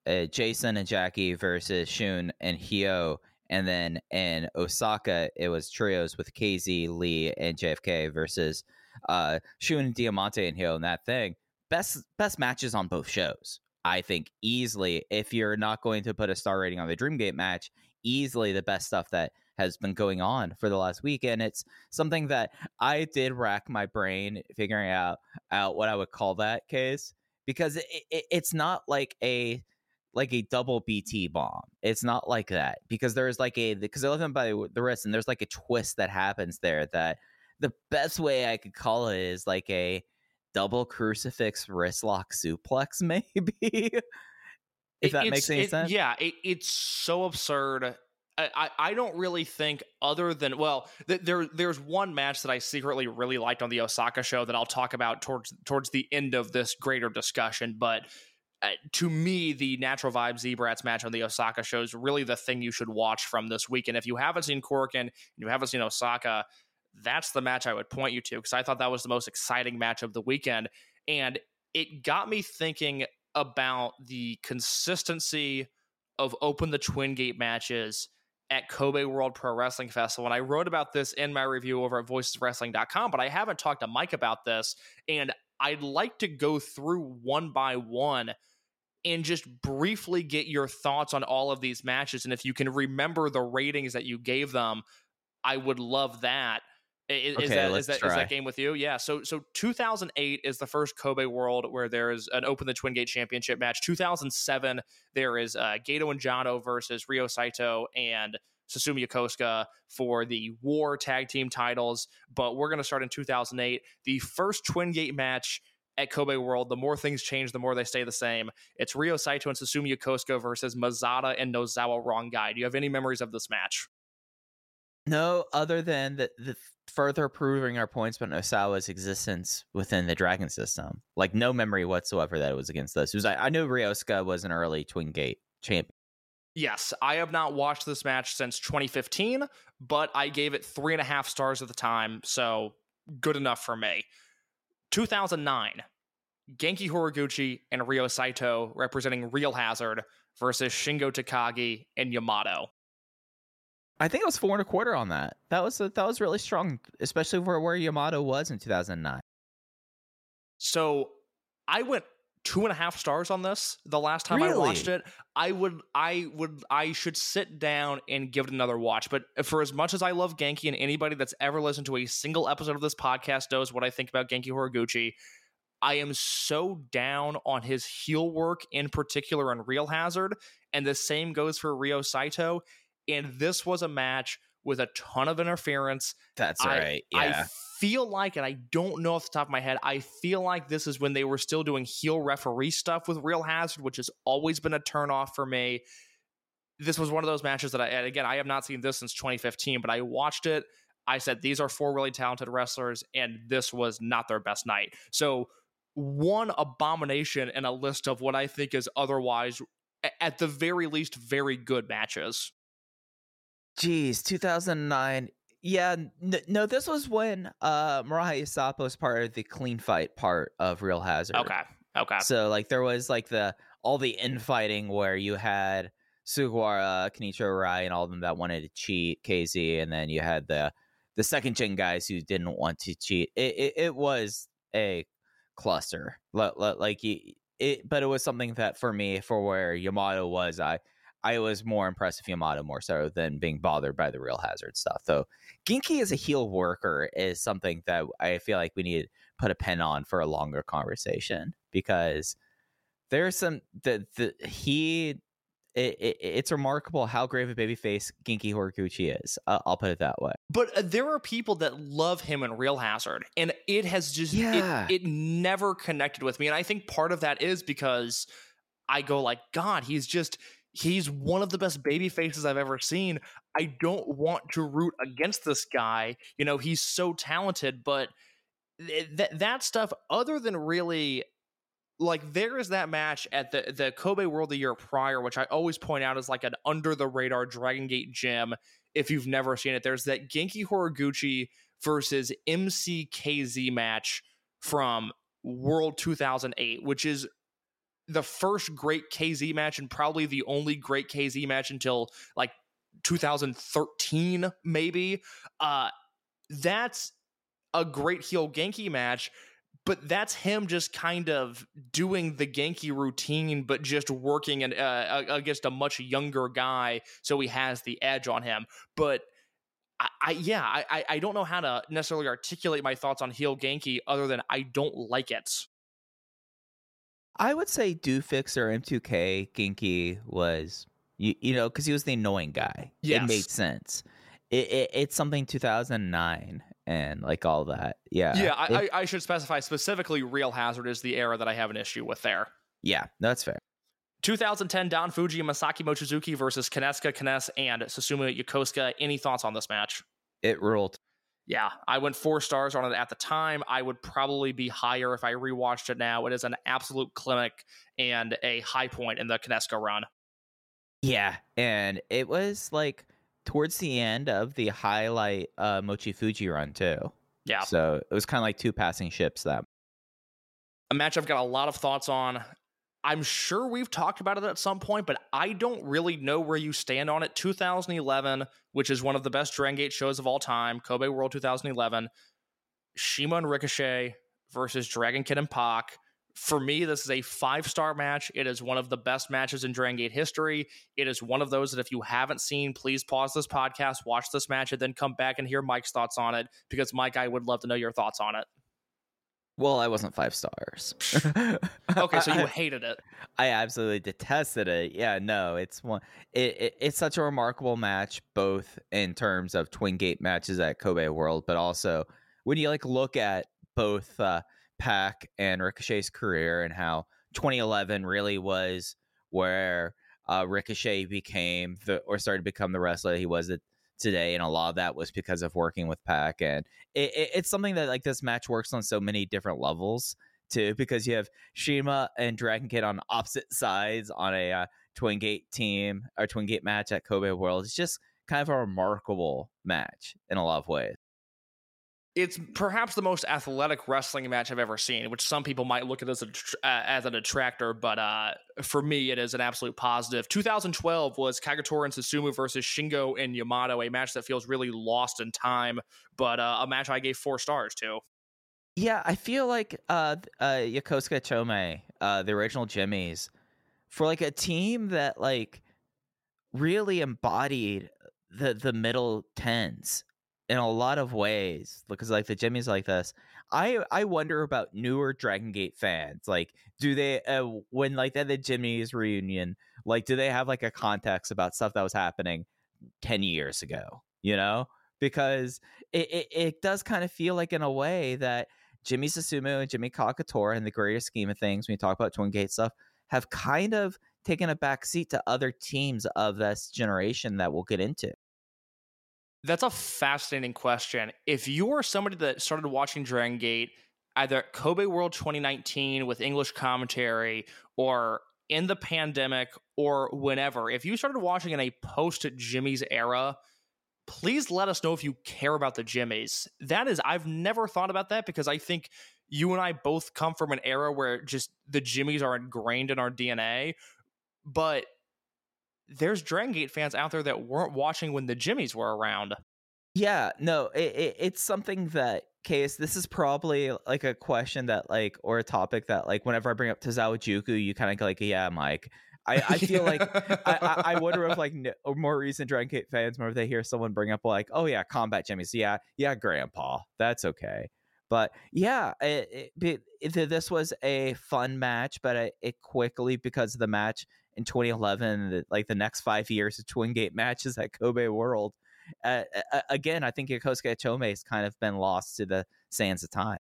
uh, Jason and Jacky versus Shun and Hyo, and then in Osaka, it was trios with KZ, Lee, and JFK versus uh, Shun and Diamante and Hyo, and that thing. Best best matches on both shows. I think easily, if you're not going to put a star rating on the Dreamgate match, easily the best stuff that has been going on for the last week and it's something that i did rack my brain figuring out out what i would call that case because it, it, it's not like a like a double bt bomb it's not like that because there's like a because i live in by the wrist and there's like a twist that happens there that the best way i could call it is like a double crucifix wrist lock suplex [laughs] maybe if that it's- makes any it- sense Yeah, it, it's so absurd. I, I, I don't really think other than well, th- there there's one match that I secretly really liked on the Osaka show that I'll talk about towards towards the end of this greater discussion. But uh, to me, the Natural Vibe Z-Brats match on the Osaka show is really the thing you should watch from this week. And if you haven't seen Korakuen and you haven't seen Osaka, that's the match I would point you to because I thought that was the most exciting match of the weekend. And it got me thinking about the consistency of open the twin gate matches at Kobe World Pro Wrestling Festival. And I wrote about this in my review over at voiceswrestling.com, but I haven't talked to Mike about this. And I'd like to go through one by one and just briefly get your thoughts on all of these matches. And if you can remember the ratings that you gave them, I would love that. Is, Okay, that, is, that, is that game with you? Yeah. So so 2008 is the first Kobe World where there is an Open the Twin Gate Championship match. 2007 there is uh, Gato and Jano versus Ryo Saito and Susumu Yokosuka for the War Tag Team titles. But we're going to start in 2008. The first Twin Gate match at Kobe World. The more things change, the more they stay the same. It's Ryo Saito and Susumu Yokosuka versus Mazada and Nosawa Rongai. Do you have any memories of this match? No, other than the, the further proving our points about Osawa's existence within the Dragon system. Like no memory whatsoever that it was against us. It was I, I knew Ryosuka was an early Twin Gate champion. Yes, I have not watched this match since 2015, but I gave it three and a half stars at the time, so good enough for me. 2009, Genki Horiguchi and Ryo Saito representing Real Hazard versus Shingo Takagi and Yamato. I think it was four and a quarter on that. That was that was really strong, especially for where Yamato was in 2009. So I went two and a half stars on this the last time I watched it. I would, I would, I should sit down and give it another watch. But for as much as I love Genki and anybody that's ever listened to a single episode of this podcast knows what I think about Genki Horiguchi, I am so down on his heel work in particular on Real Hazard. And the same goes for Ryo Saito. And this was a match with a ton of interference. That's I- right. I feel like, and I don't know off the top of my head, I feel like this is when they were still doing heel referee stuff with Real Hazard, which has always been a turnoff for me. This was one of those matches that I, and again, I have not seen this since 2015, but I watched it. I said, these are four really talented wrestlers, and this was not their best night. So, one abomination in a list of what I think is otherwise, at the very least, very good matches. Jeez, 2009. Yeah, n- no, this was when uh Mariah was part of the clean fight part of Real Hazard. Okay. Okay. So like there was like the all the infighting where you had Sugawara, Kenichiro Arai, and all of them that wanted to cheat KZ, and then you had the the second gen guys who didn't want to cheat. It it, it was a cluster, Li- li- like it, but it was something that for me, for where Yamato was, I I was more impressed with Yamato more so than being bothered by the real hazard stuff. Though Genki as a heel worker is something that I feel like we need to put a pen on for a longer conversation because there's some the the he it, it, it's remarkable how of a babyface Genki Horiguchi is. Uh, I'll put it that way. But uh, there are people that love him in Real Hazard, and it has just Yeah. it, it never connected with me. And I think part of that is because I go like, God, he's just he's one of the best baby faces I've ever seen. I don't want to root against this guy. You know, he's so talented, but th- that stuff, other than really like there is that match at the the Kobe World the year prior, which I always point out as like an under the radar Dragon Gate gem. If you've never seen it, there's that Genki Horiguchi versus MCKZ match from World 2008, which is the first great KZ match and probably the only great KZ match until like 2013, maybe. Uh, that's a great heel Genki match, but that's him just kind of doing the Genki routine, but just working an, uh, against a much younger guy, so he has the edge on him. But I, I yeah, I- I don't know how to necessarily articulate my thoughts on heel Genki other than I don't like it. I would say Doofix or M2K Genki was you, you know because he was the annoying guy. Yes. It made sense. It, it it's something 2009 and like all that. Yeah. Yeah, I, It- I, I should specify specifically Real Hazard is the era that I have an issue with there. yeah. That's fair. 2010 Don Fujii and Masaaki Mochizuki versus Kineska Kines and Susumu Yokosuka. Any thoughts on this match? It ruled. Yeah, I went four stars on it at the time. I would probably be higher if I rewatched it now. It is an absolute clinic and a high point in the Kineska run. Yeah, and it was like towards the end of the highlight uh, Mochi Fujii run too. Yeah, So it was kind of like two passing ships that. a match I've got a lot of thoughts on. I'm sure we've talked about it at some point, but I don't really know where you stand on it. 2011, which is one of the best Dragon Gate shows of all time, Kobe World 2011, Cima and Ricochet versus Dragon Kid and Pac For me, this is a five star match. It is one of the best matches in Dragon Gate history. It is one of those that if you haven't seen, please pause this podcast, watch this match, and then come back and hear Mike's thoughts on it because Mike, I would love to know your thoughts on it. Well, I wasn't five stars. [laughs] Okay, so you [laughs] I, hated it. I absolutely detested it. Yeah, no, it's one. It, it it's such a remarkable match, both in terms of Twin Gate matches at Kobe World, but also when you like look at both uh, Pac and Ricochet's career and how 2011 really was where uh, Ricochet became the or started to become the wrestler he was at today, and a lot of that was because of working with Pac, and it, it, it's something that like this match works on so many different levels too, because you have Cima and Dragon Kid on opposite sides on a uh, Twin Gate team or Twin Gate match at Kobe World. It's just kind of a remarkable match in a lot of ways. It's perhaps the most athletic wrestling match I've ever seen, which some people might look at as a uh, as a detractor, but uh, for me, it is an absolute positive. 2012 was Kagetora and Susumu versus Shingo and Yamato, a match that feels really lost in time, but uh, a match I gave four stars to. Yeah, I feel like uh, uh, Yokosuka Chome, uh, the original Jimmy's, for like a team that like really embodied the the middle tens in a lot of ways because like the Jimmy's like this. I I wonder about newer Dragon Gate fans. Like, do they uh, when like at the Jimmy's reunion, like do they have like a context about stuff that was happening ten years ago? You know, because it it, it does kind of feel like in a way that Jimmy Susumu and Jimmy Kagetora, in the greater scheme of things, when you talk about Twin Gate stuff, have kind of taken a back seat to other teams of this generation that we'll get into. That's a fascinating question. If you are somebody that started watching Dragon Gate either at Kobe World 2019 with English commentary or in the pandemic or whenever, if you started watching in a post Jimmy's era, please let us know if you care about the Jimmys. That is, I've never thought about that because I think you and I both come from an era where just the Jimmys are ingrained in our DNA. But there's Dragon Gate fans out there that weren't watching when the Jimmys were around. Yeah, no, it, it, it's something that case. This is probably like a question that like or a topic that like whenever I bring up to Juku, you kind of like, yeah, Mike. I, I feel like I, I, I [laughs] wonder if like n- or more recent Dragon Gate fans, whenever they hear someone bring up like, oh yeah, combat Jimmy's, yeah, yeah, Grandpa, that's okay. But yeah, it, it, it, this was a fun match, but it, it quickly because of the match in 2011, the, like the next five years of Twin Gate matches at Kobe World. Uh, again, I think Yokosuka Chome has kind of been lost to the sands of time.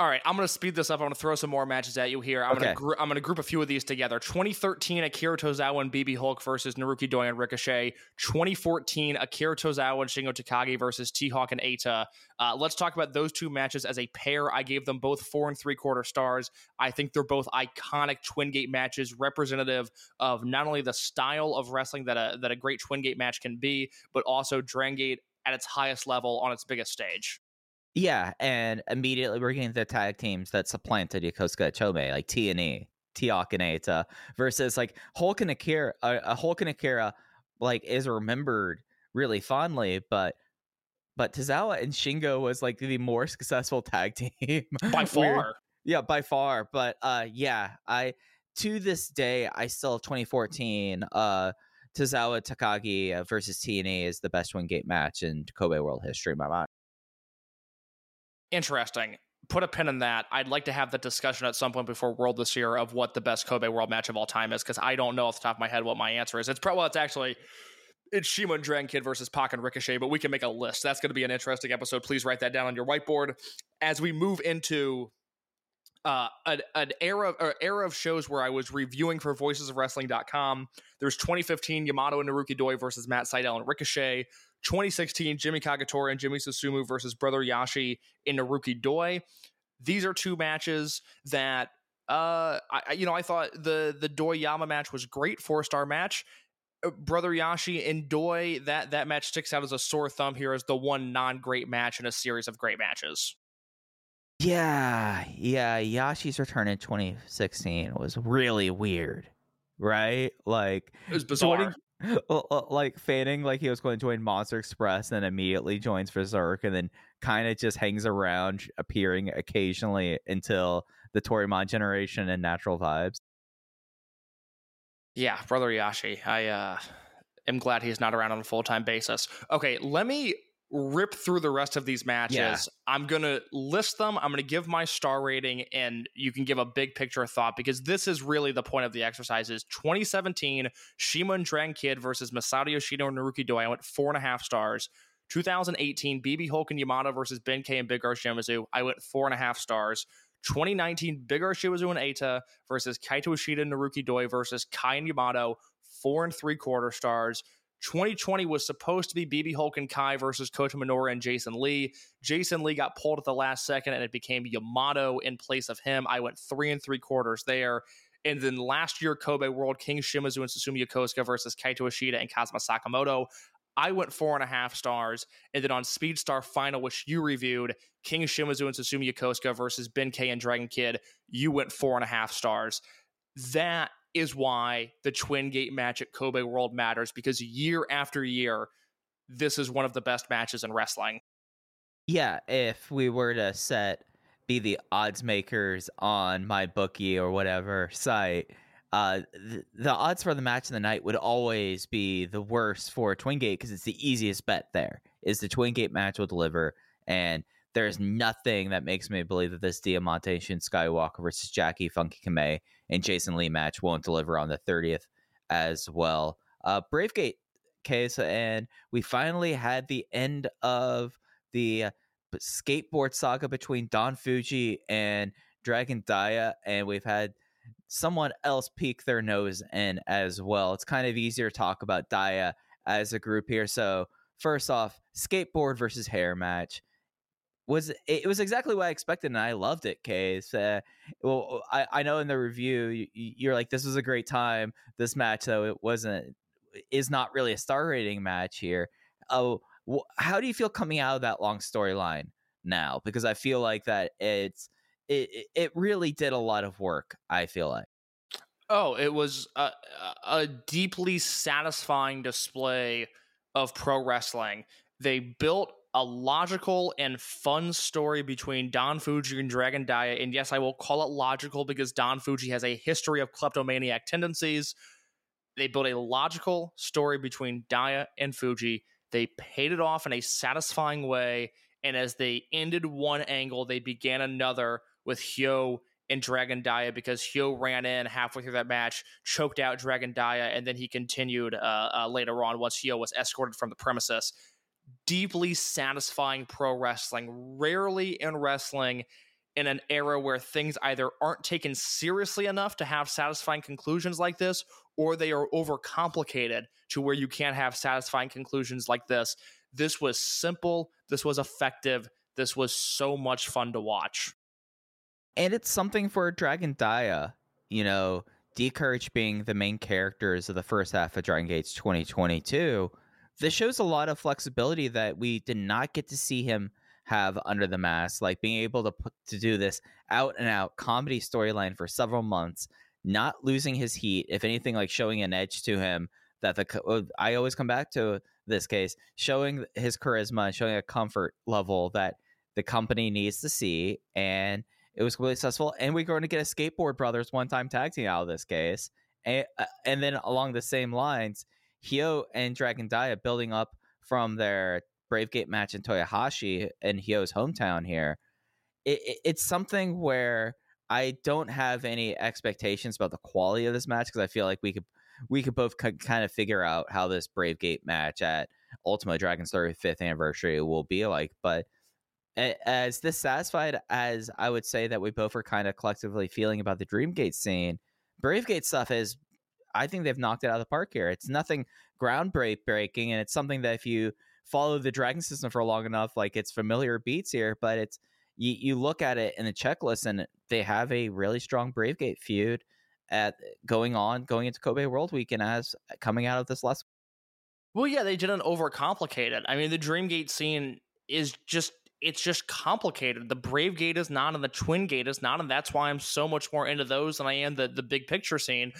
All right, I'm going to speed this up. I'm going to throw some more matches at you here. I'm Okay. going to gr- I'm going to group a few of these together. 2013 Akira Tozawa and BB Hulk versus Naruki Doi and Ricochet. 2014 Akira Tozawa and Shingo Takagi versus T-Hawk and Eita. Uh, let's talk about those two matches as a pair. I gave them both four and three quarter stars. I think they're both iconic Twin Gate matches, representative of not only the style of wrestling that a that a great Twin Gate match can be, but also Dragon Gate at its highest level on its biggest stage. Yeah, and immediately we're getting the tag teams that supplanted Yokosuka Chome, like T and E, T-Hawk and versus like Hulk and Akira. Uh, uh, Hulk and Akira, like is remembered really fondly, but but Tozawa and Shingo was like the more successful tag [laughs] team By far. yeah, by far. But uh, yeah, I to this day I still 2014 uh Tozawa Takagi uh, versus TNA is the best Twin Gate match in Kobe World history in my mind. Interesting. Put a pin in that. I'd like to have the discussion at some point before World this year of what the best Kobe World match of all time is, because I don't know off the top of my head what my answer is. It's probably well, it's actually it's Cima and Dragon Kid versus Pac and Ricochet, but we can make a list. That's going to be an interesting episode. Please write that down on your whiteboard as we move into uh, an, an era era of shows where I was reviewing for voices of voicesofwrestling.com. There's 2015 Yamato and Naruki Doi versus Matt Sydal and Ricochet. 2016 Jimmy Kagetora and Jimmy Susumu versus Brother Yasshi in Naruki Doi. These are two matches that uh I you know I thought the the Doi Yama match was great, four star match. Uh, Brother Yasshi and Doi that that match sticks out as a sore thumb here as the one non great match in a series of great matches. Yeah, yeah. Yasshi's return in 2016 was really weird, right? Like It was bizarre. [laughs] uh, like feigning like he was going to join Monster Express, and then immediately joins VerserK, and then kind of just hangs around, appearing occasionally until the Toryumon generation and natural vibes. Yeah, brother Yasshi. I uh, am glad he's not around on a full time basis. Okay, let me rip through the rest of these matches. Yeah. I'm going to list them. I'm going to give my star rating, and you can give a big picture of thought because this is really the point of the exercise. Is 2017 Cima and Dragon Kid versus Masato Yoshino and Naruki Doi. I went four and a half stars. 2018 BB Hulk and Yamato versus Ben K and Big R Shimizu. I went four and a half stars. 2019 Big R Shimizu and Eita versus Kaito Ishida and Naruki Doi versus Kai and Yamato. Four and three quarter stars. 2020 was supposed to be BB Hulk and Kai versus Kota Minoura and Jason Lee. Jason Lee got pulled at the last second and it became Yamato in place of him. I went three and three quarters there. And then last year, Kobe World King Shimizu and Susumu Yokosuka versus Kaito Ishida and Kazuma Sakamoto. I went four and a half stars. And then on Speed Star Final, which you reviewed, King Shimizu and Susumu Yokosuka versus Ben K and Dragon Kid, you went four and a half stars. That is why the Twin Gate match at Kobe World matters because year after year, this is one of the best matches in wrestling. Yeah, if we were to set be the odds makers on my bookie or whatever site, uh, th- the odds for the match of the night would always be the worst for Twin Gate because it's the easiest bet. There is the Twin Gate match will deliver, and there's nothing that makes me believe that this Diamante Shun Skywalker versus Jacky Funky Kamei and Jason Lee match won't deliver on the 30th as well. Uh, Bravegate case, and we finally had the end of the uh, skateboard saga between Don Fujii and Dragon Dia, and we've had someone else peek their nose in as well. It's kind of easier to talk about Dia as a group here. So, first off, skateboard versus hair match was it was exactly what I expected, and I loved it. Case, uh, well, I I know in the review you, you're like this was a great time. This match though it wasn't is not really a star rating match here. Oh, wh- how do you feel coming out of that long storyline now? Because I feel like that it's it it- it really did a lot of work. I feel like. Oh, it was a, a deeply satisfying display of pro wrestling. They built a logical and fun story between Don Fujii and Dragon Dia. And yes, I will call it logical because Don Fujii has a history of kleptomaniac tendencies. They built a logical story between Dia and Fujii. They paid it off in a satisfying way. And as they ended one angle, they began another with Hyo and Dragon Dia because Hyo ran in halfway through that match, choked out Dragon Dia, and then he continued uh, uh, later on once Hyo was escorted from the premises. Deeply satisfying pro wrestling. Rarely in wrestling, in an era where things either aren't taken seriously enough to have satisfying conclusions like this, or they are overcomplicated to where you can't have satisfying conclusions like this. This was simple. This was effective. This was so much fun to watch. and it's something for Dragon Dia. You know, D'Courage being the main characters of the first half of Dragon Gates 2022. This shows a lot of flexibility that we did not get to see him have under the mask, like being able to put, to do this out and out comedy storyline for several months, not losing his heat. If anything, like showing an edge to him that the uh, I always come back to this case, showing his charisma showing a comfort level that the company needs to see and it was completely successful, and we're going to get a Skateboard Brothers one time tag team out of this case. And, uh, and then along the same lines, Hyo and Dragon Dia building up from their Brave Gate match in Toyohashi in Hyo's hometown here. It, it, it's something where I don't have any expectations about the quality of this match because I feel like we could we could both k- kind of figure out how this Brave Gate match at Ultimate Dragon's 35th anniversary will be like. But as dissatisfied as I would say that we both are kind of collectively feeling about the Dreamgate scene, Bravegate stuff is, I think they've knocked it out of the park here. It's nothing groundbreaking, and it's something that if you follow the Dragon system for long enough, like it's familiar beats here, but it's you, you look at it in the checklist, and they have a really strong Bravegate feud at going on going into Kobe World Weekend as uh, coming out of this last Well, yeah, they didn't overcomplicate it. I mean, the Dreamgate scene is just it's just complicated. The Brave Gate is not, and the Twin Gate is not, and that's why I'm so much more into those than I am the the big picture scene.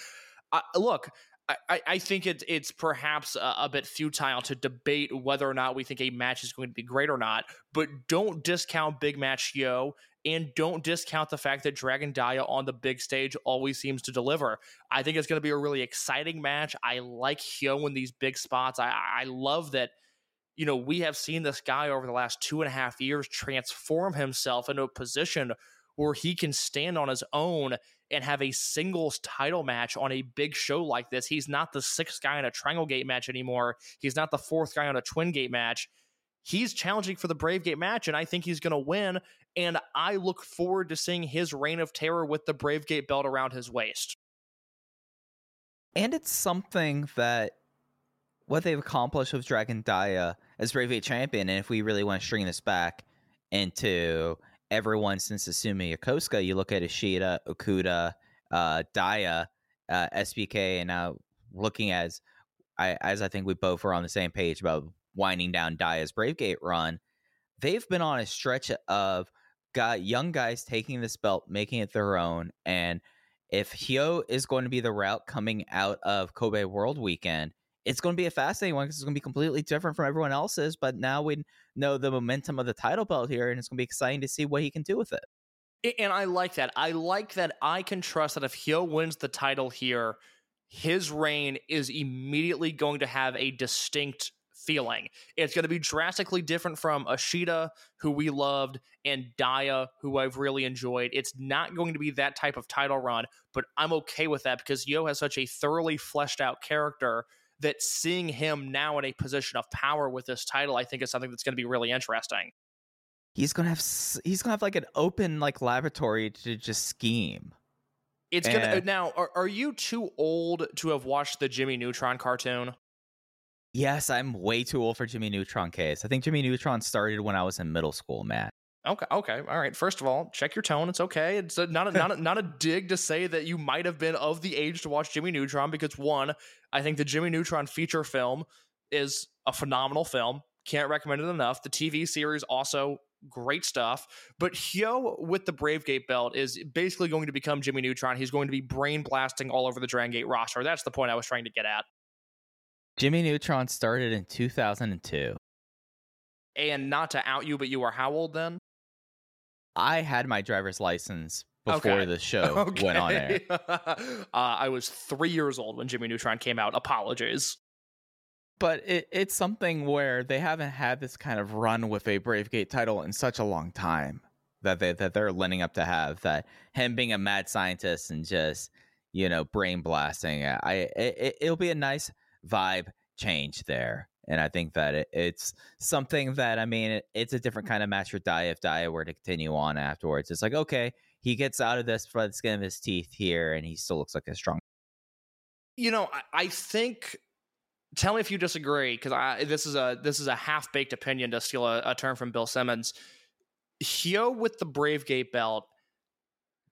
I, look, I, I- think it's it's perhaps a, a bit futile to debate whether or not we think a match is going to be great or not. But don't discount Big Match Yo and don't discount the fact that Dragon Dia on the big stage always seems to deliver. I think it's going to be a really exciting match. I like Hyo in these big spots. I, I love that, you know, we have seen this guy over the last two and a half years transform himself into a position where he can stand on his own and have a singles title match on a big show like this. He's not the sixth guy in a Triangle Gate match anymore. He's not the fourth guy on a Twin Gate match. He's challenging for the Brave Gate match, and I think he's going to win. And I look forward to seeing his reign of terror with the Brave Gate belt around his waist. And it's something that what they've accomplished with Dragon Dia as Brave Gate champion, and if we really want to string this back into everyone since Susumu Yokosuka, you look at Ishida, Okuda, uh, Dia, uh, SBK, and now looking as I as I think we both were on the same page about winding down Dia's Brave Gate run, they've been on a stretch of got young guys taking this belt, making it their own, and if Hyo is going to be the route coming out of Kobe World Weekend, it's going to be a fascinating one because it's going to be completely different from everyone else's. But now we know the momentum of the title belt here, and it's going to be exciting to see what he can do with it. And I like that. I like that I can trust that if Hyo wins the title here, his reign is immediately going to have a distinct feeling. It's going to be drastically different from Ishida, who we loved, and Dia, who I've really enjoyed. It's not going to be that type of title run, but I'm okay with that because Yo has such a thoroughly fleshed out character that seeing him now in a position of power with this title, I think is something that's going to be really interesting. He's gonna have he's gonna have like an open like laboratory to just scheme. It's gonna Eh. now. Are, are you too old to have watched the Jimmy Neutron cartoon? Yes, I'm way too old for Jimmy Neutron case. I think Jimmy Neutron started when I was in middle school, Matt. Okay, okay, all right. First of all, check your tone. It's okay. It's a, not a, not a, [laughs] not a dig to say that you might have been of the age to watch Jimmy Neutron because one, I think the Jimmy Neutron feature film is a phenomenal film. Can't recommend it enough. The TV series also great stuff. But Hyo with the Brave Gate belt is basically going to become Jimmy Neutron. He's going to be brain blasting all over the Dragon Gate roster. That's the point I was trying to get at. Jimmy Neutron started in 2002. And not to out you, but you are how old then? I had my driver's license before Okay. the [laughs] show went on air. [laughs] uh, I was three years old when Jimmy Neutron came out. Apologies. But it, it's something where they haven't had this kind of run with a Brave Gate title in such a long time that they that they're lining up to have. That him being a mad scientist and just you know brain blasting, I it, it'll be a nice vibe change there. And I think that it, it's something that I mean, it, it's a different mm-hmm. kind of match for Dia if Dia were to continue on afterwards. It's like okay, he gets out of this by the skin of his teeth here, and he still looks like a strong. You know, I, I think. Tell me if you disagree, because I this is a this is a half baked opinion to steal a, a term from Bill Simmons. Hyo with the Brave Gate belt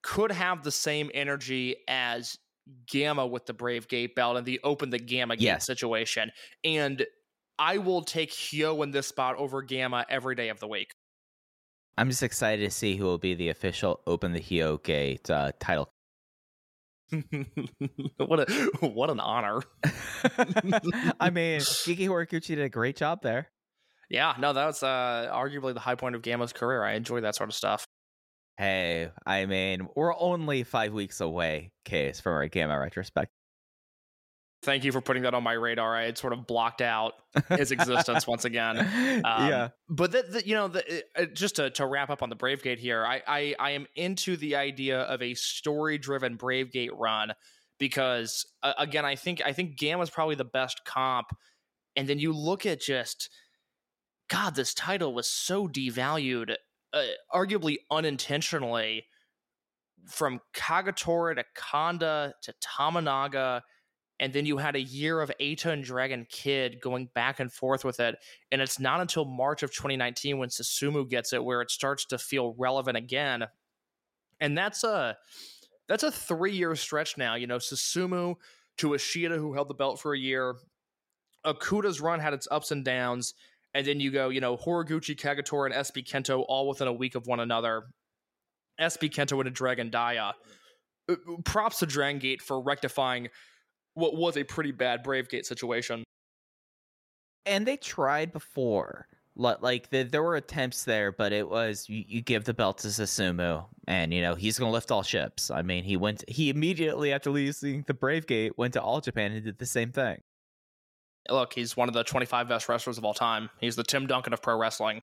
could have the same energy as Gamma with the Brave Gate belt and the open the Gamma Gate Yes. situation. And I will take Hyo in this spot over Gamma every day of the week. I'm just excited to see who will be the official Open the Hyo Gate uh, title. [laughs] what a what an honor. [laughs] I mean, Kiki Horiguchi did a great job there. Yeah, no, that was uh, arguably the high point of Gamma's career. I enjoy that sort of stuff. Hey, I mean, we're only five weeks away, case from our Gamma retrospect. Thank you for putting that on my radar. I had sort of blocked out his existence once again. [laughs] Um, yeah, but that that, you know, the, uh, just to, to wrap up on the Brave Gate here, I, I I am into the idea of a story driven Brave Gate run because uh, again, I think I think Gamma's probably the best comp, and then you look at just God, this title was so devalued, uh, arguably unintentionally, from Kagetora to Kanda to Tamanaga. And then you had a year of Eita and Dragon Kid going back and forth with it. And it's not until March of 2019 when Susumu gets it where it starts to feel relevant again. And that's a that's a three year stretch now. You know, Susumu to Ishida, who held the belt for a year. Akuda's run had its ups and downs. And then you go, you know, Horiguchi, Kagetora, and SB Kento all within a week of one another. SB Kento and a Dragon Dia. Uh, Props to Dragon Gate for rectifying what was a pretty bad Brave Gate situation. and they tried before Like the, there were attempts there, but it was you, you give the belt to Susumu, and you know he's gonna lift all ships. I mean, he went. He immediately after losing the Brave Gate went to All Japan and did the same thing. Look, he's one of the 25 best wrestlers of all time. He's the Tim Duncan of pro wrestling.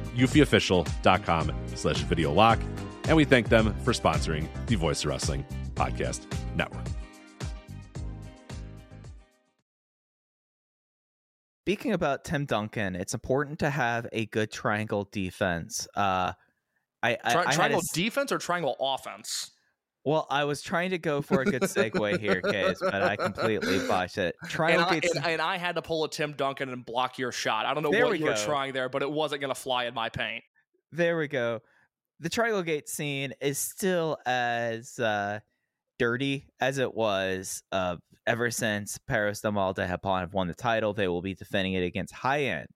eufyofficial.com slash video lock. And we thank them for sponsoring the Voice Wrestling Podcast Network. Speaking about Tim Duncan, it's important to have a good triangle defense. Uh, I, I, Tri- triangle defense or triangle offense? Well, I was trying to go for a good segue here, Case, but I completely botched it. And Triangle I, and, and I had to pull a Tim Duncan and block your shot. I don't know There what you were trying there, but it wasn't going to fly in my paint. there we go. The Triangle Gate scene is still as uh, dirty as it was uh, ever since Perros del Mal de Japón have won the title. They will be defending it against High End,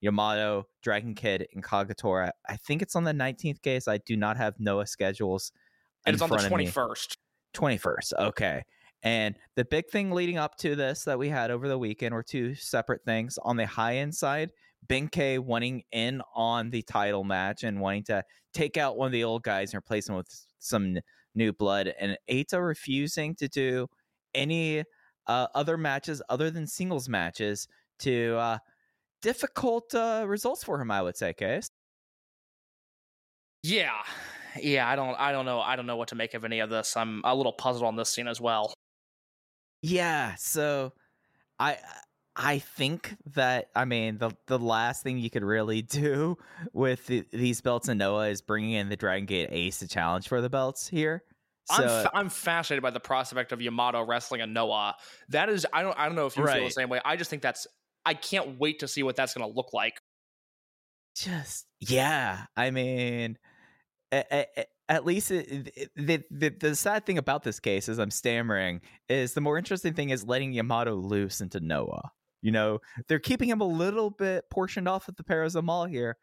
Yamato, Dragon Kid, and Kagetora. I think it's on the 19th case. I do not have Noah schedules. And it's on the front of me. 21st. 21st. Okay. And the big thing leading up to this that we had over the weekend were two separate things. On the high end side, Benkei wanting in on the title match and wanting to take out one of the old guys and replace him with some new blood, and Eita refusing to do any uh, other matches other than singles matches to uh, difficult uh, results for him, I would say, Case. Yeah. Yeah, I don't I don't know. I don't know what to make of any of this. I'm a little puzzled on this scene as well. Yeah, so I I think that I mean the the last thing you could really [laughs] do with the, these belts and Noah is bringing in the Dragon Gate Ace to challenge for the belts here. So I'm fa- I'm fascinated by the prospect of Yamato wrestling a Noah. That is I don't I don't know if you feel the same way. I just think that's I can't wait to see what that's going to look like. just yeah, I mean, at least the, the the sad thing about this case is I'm stammering is the more interesting thing is letting Yamato loose into Noah. You know, they're keeping him a little bit portioned off at the Parazamal here,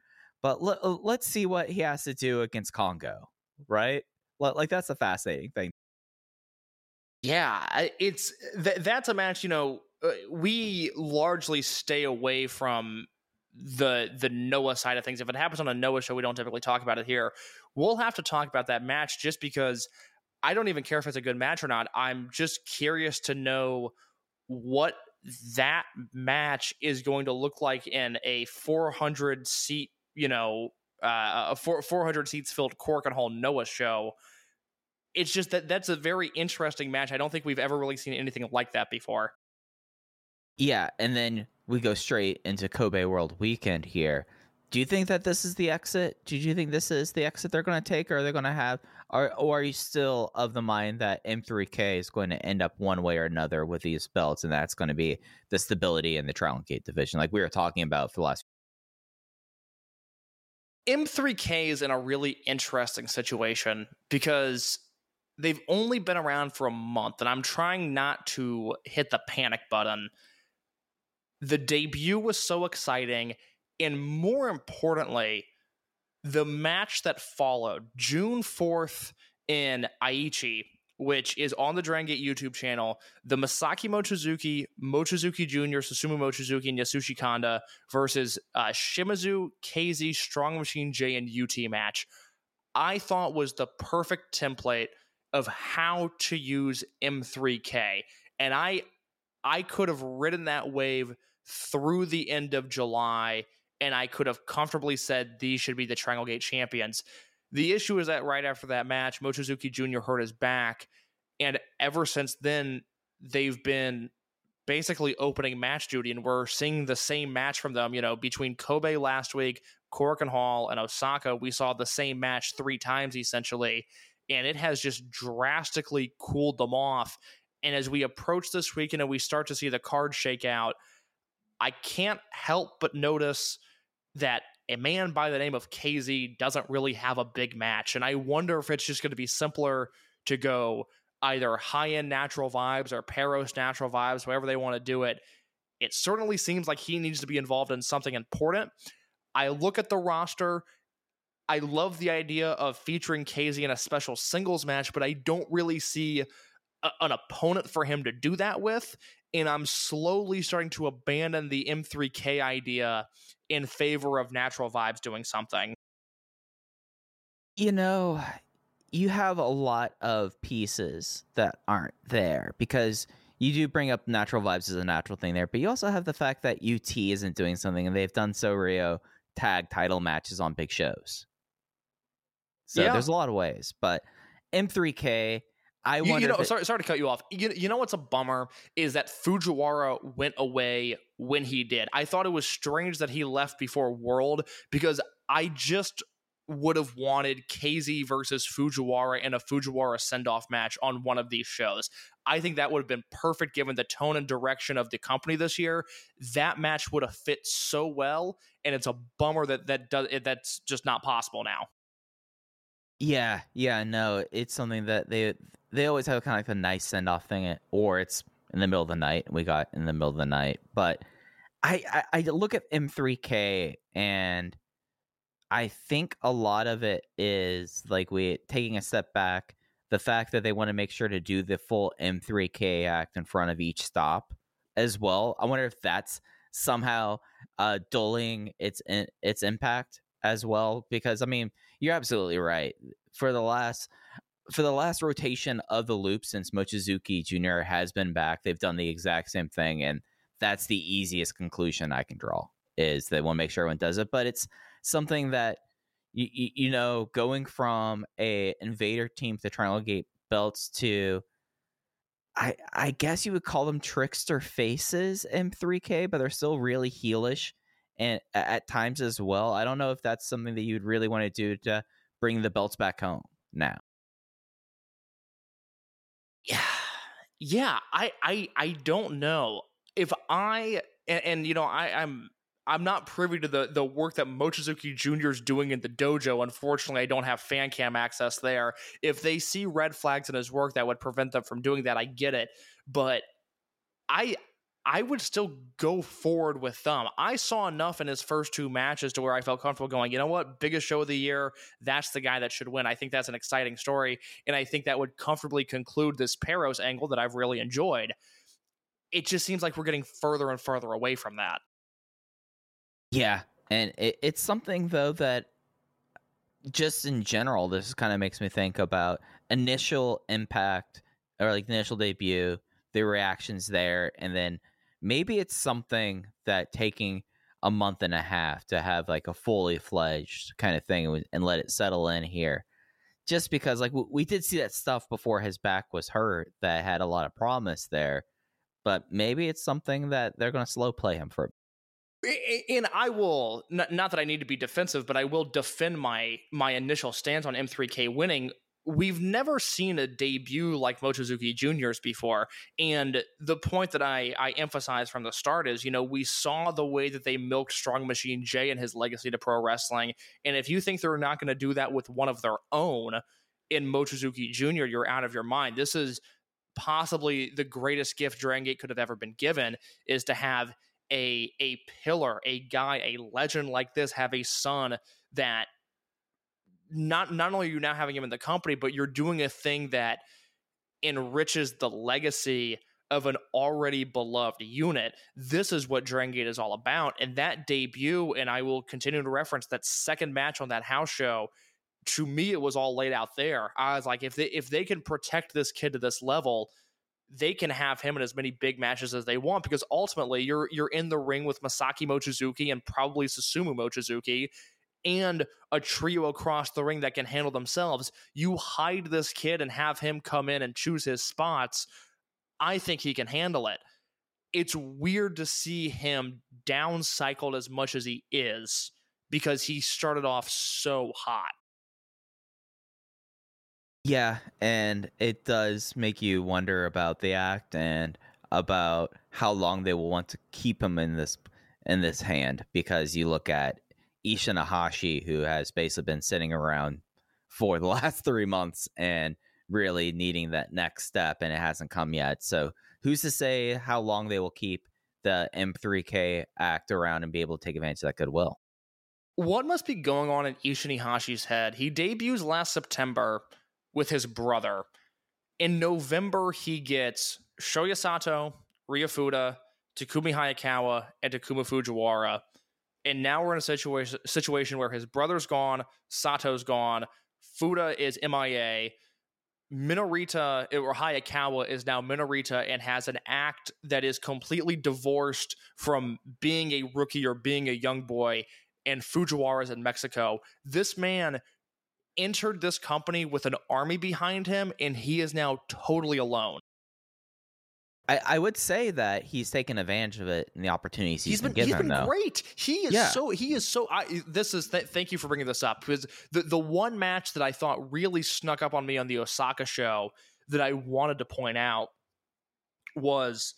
but let, let's see what he has to do against Kongo, right? Like, like that's a fascinating thing. Yeah, it's th- that's a match. You know, uh, we largely stay away from the the Noah side of things. If it happens on a Noah show, we don't typically talk about it here. We'll have to talk about that match just because I don't even care if it's a good match or not. I'm just curious to know what that match is going to look like in a 400 seat, you know, uh, a four, 400 seats filled Korakuen Hall Noah show it's just that that's a very interesting match. I don't think we've ever really seen anything like that before. Yeah, and then we go straight into Kobe World Weekend here. Do you think that this is the exit? Do you think this is the exit they're going to take, or are they going to have, or, or are you still of the mind that M3K is going to end up one way or another with these belts, and that's going to be the stability in the Triangle Gate division, like we were talking about for the last? M3K is in a really interesting situation because they've only been around for a month, and I'm trying not to hit the panic button. The debut was so exciting, and more importantly, the match that followed June 4th in Aichi, which is on the Dragon Gate YouTube channel, the Masaaki Mochizuki, Mochizuki Jr., Susumu Mochizuki, and Yasushi Kanda versus uh, Shimizu, KZ, Strong Machine J, and UT match, I thought was the perfect template of how to use M3K. And I I could have ridden that wave through the end of July and I could have comfortably said these should be the Triangle Gate champions. The issue is that right after that match, Mochizuki Jr. hurt his back, and ever since then, they've been basically opening match duty, and we're seeing the same match from them. You know, between Kobe last week, Korakuen Hall, and Osaka, we saw the same match three times essentially, and it has just drastically cooled them off. And as we approach this weekend and we start to see the cards shake out, I can't help but notice that a man by the name of KZ doesn't really have a big match. And I wonder if it's just going to be simpler to go either high end natural vibes or Perros natural vibes, however they want to do it. It certainly seems like he needs to be involved in something important. I look at the roster. I love the idea of featuring KZ in a special singles match, but I don't really see a, an opponent for him to do that with. And I'm slowly starting to abandon the M3K idea in favor of natural vibes doing something. You know, you have a lot of pieces that aren't there because you do bring up natural vibes as a natural thing there, but you also have the fact that UT isn't doing something and they've done so Rio tag title matches on big shows. So Yeah. there's a lot of ways, but M3K, I You, you know, it- sorry, sorry to cut you off. You, you know what's a bummer is that Fujiwara went away when he did. I thought it was strange that he left before World because I just would have wanted KZ versus Fujiwara in a Fujiwara send off match on one of these shows. I think that would have been perfect given the tone and direction of the company this year. That match would have fit so well, and it's a bummer that that does that's just not possible now. Yeah, yeah, no, it's something that they they always have kind of like a nice send off thing, eh, or it's in the middle of the night. We got in the middle of the night, but I I, I look at M3K and I think a lot of it is like we taking a step back. The fact that they want to make sure to do the full M3K act in front of each stop as well. I wonder if that's somehow uh, dulling its its impact as well. Because I mean, you're absolutely right. For the last for the last rotation of the loop since Mochizuki Jr. has been back, they've done the exact same thing, and that's the easiest conclusion I can draw. Is they want to make sure everyone does it, but it's something that you, you, you know going from a invader team to Triangle Gate belts to I I guess you would call them trickster faces M3K, but they're still really heelish and at times as well. I don't know if that's something that you'd really want to do to bring the belts back home now. Yeah i i i don't know. If i and, and you know i i'm i'm not privy to the the work that mochizuki jr is doing in the dojo. Unfortunately i don't have fan cam access there. If they see red flags in his work that would prevent them from doing that i get it. But i I would still go forward with them. I saw enough in his first two matches to where I felt comfortable going, you know what, biggest show of the year, that's the guy that should win. I think that's an exciting story. And I think that would comfortably conclude this Perros angle that I've really enjoyed. It just seems like we're getting further and further away from that. Yeah, and it, it's something though that just in general, this kind of makes me think about initial impact or like initial debut, the reactions there, and then maybe it's something that taking a month and a half to have like a fully fledged kind of thing and let it settle in here. just because like we did see that stuff before his back was hurt that had a lot of promise there. But maybe it's something that they're going to slow play him for. And I will not that I need to be defensive, but I will defend my my initial stance on M3K winning. We've never seen a debut like Mochizuki Junior's before, and the point that I I emphasize from the start is, you know, we saw the way that they milked Strong Machine J and his legacy to pro wrestling, and if you think they're not going to do that with one of their own in Mochizuki Junior, you're out of your mind. This is possibly the greatest gift Dragon Gate could have ever been given is to have a a pillar, a guy, a legend like this have a son that not not only are you now having him in the company, but you're doing a thing that enriches the legacy of an already beloved unit. This is what Dragon Gate is all about. And that debut, and I will continue to reference that second match on that house show. To me, it was all laid out there. I was like, if they if they can protect this kid to this level, they can have him in as many big matches as they want because ultimately you're you're in the ring with Masaaki Mochizuki and probably Susumu Mochizuki and a trio across the ring that can handle themselves. You hide this kid and have him come in and choose his spots. I think he can handle it. It's weird to see him down cycled as much as he is because he started off so hot. Yeah, and it does make you wonder about the act and about how long they will want to keep him in this in this hand because you look at Ishin Iihashi who has basically been sitting around for the [laughs] last 3 months and really needing that next step and it hasn't come yet. So, who's to say how long they will keep the M3K act around and be able to take advantage of that goodwill? What must be going on in Ishin Iihashi's head? He debuts last September with his brother. In November, he gets Shoya Sato, Ryo Fuda, Takumi Hayakawa, and Takuma Fujiwara. And now we're in a situation situation where his brother's gone, Sato's gone, Fuda is MIA, Minorita or Hayakawa is now Minorita and has an act that is completely divorced from being a rookie or being a young boy, and Fujiwara is in Mexico. This man entered this company with an army behind him, and he is now totally alone. I, I would say that he's taken advantage of it and the opportunities he's, he's been, been he's given been though. great. He is Yeah. so he is so. I, this is th- thank you for bringing this up because the the one match that I thought really snuck up on me on the Osaka show that I wanted to point out was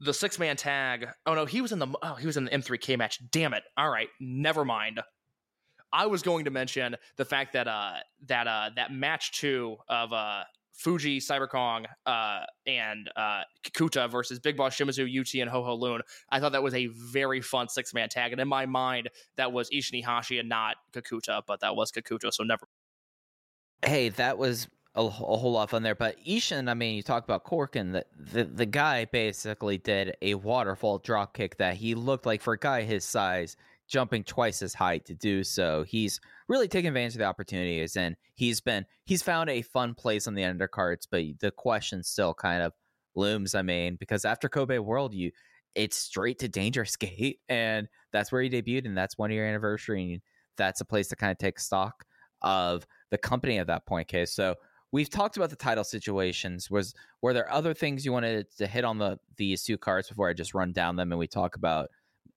the six man tag. Oh no, he was in the oh he was in the M3K match. Damn it! All right, never mind. I was going to mention the fact that uh that uh that match two of uh Fujii, Cyberkong, uh, and uh, Kakuta versus Big Boss Shimizu, UT, and Ho Ho Loon. I thought that was a very fun six man tag, and in my mind, that was Ishin Hashi and not Kakuta, but that was Kakuta, so never. hey, that was a, a whole lot fun there. But Ishin, I mean, you talk about Korakuen, the, the the guy basically did a waterfall drop kick that he looked like for a guy his size, jumping twice as high to do so. He's really taken advantage of the opportunities, and he's been he's found a fun place on the undercards. But the question still kind of looms. I mean, because after Kobe World, you it's straight to Dangerous Gate, and that's where he debuted, and that's one year anniversary, and that's a place to kind of take stock of the company at that point, case. So we've talked about the title situations. Was were there other things you wanted to hit on the these two cards before I just run down them and we talk about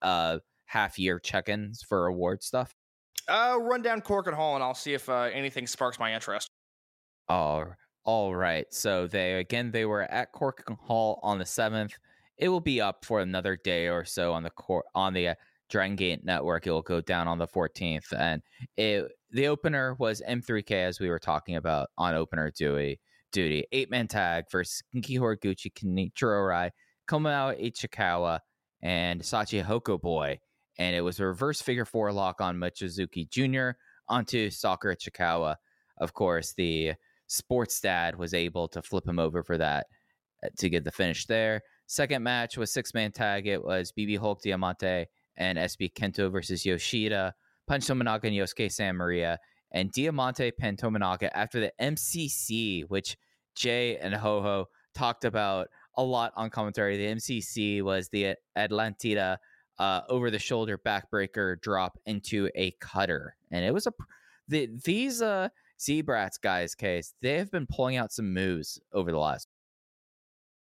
uh half year check-ins for award stuff? Uh, run down Korakuen Hall, and I'll see if uh, anything sparks my interest. All all right. So they again they were at Cork Hall on the seventh. It will be up for another day or so on the cor- on the uh, Dragon Gate network. It will go down on the fourteenth, and it the opener was M3K as we were talking about on opener duty. Duty eight man tag versus Genki Horiguchi, Kenichiro Arai, Komao Ichikawa, and Shachihoko Boy, and it was a reverse figure four lock on Mochizuki Jr. onto Stalker Ichikawa. Of course, the sports dad was able to flip him over for that uh, to get the finish there. Second match was six man tag. It was BB Hulk Diamante and SB Kento versus Yoshida, Punch Tominaga and Yosuke Santa Maria, and Diamante pinned Tominaga after the MCC, which Jay and Ho Ho talked about a lot on commentary. The MCC was the Atlantida uh, over the shoulder backbreaker drop into a cutter, and it was a the, these uh Z-Brats guys case, they have been pulling out some moves over the last.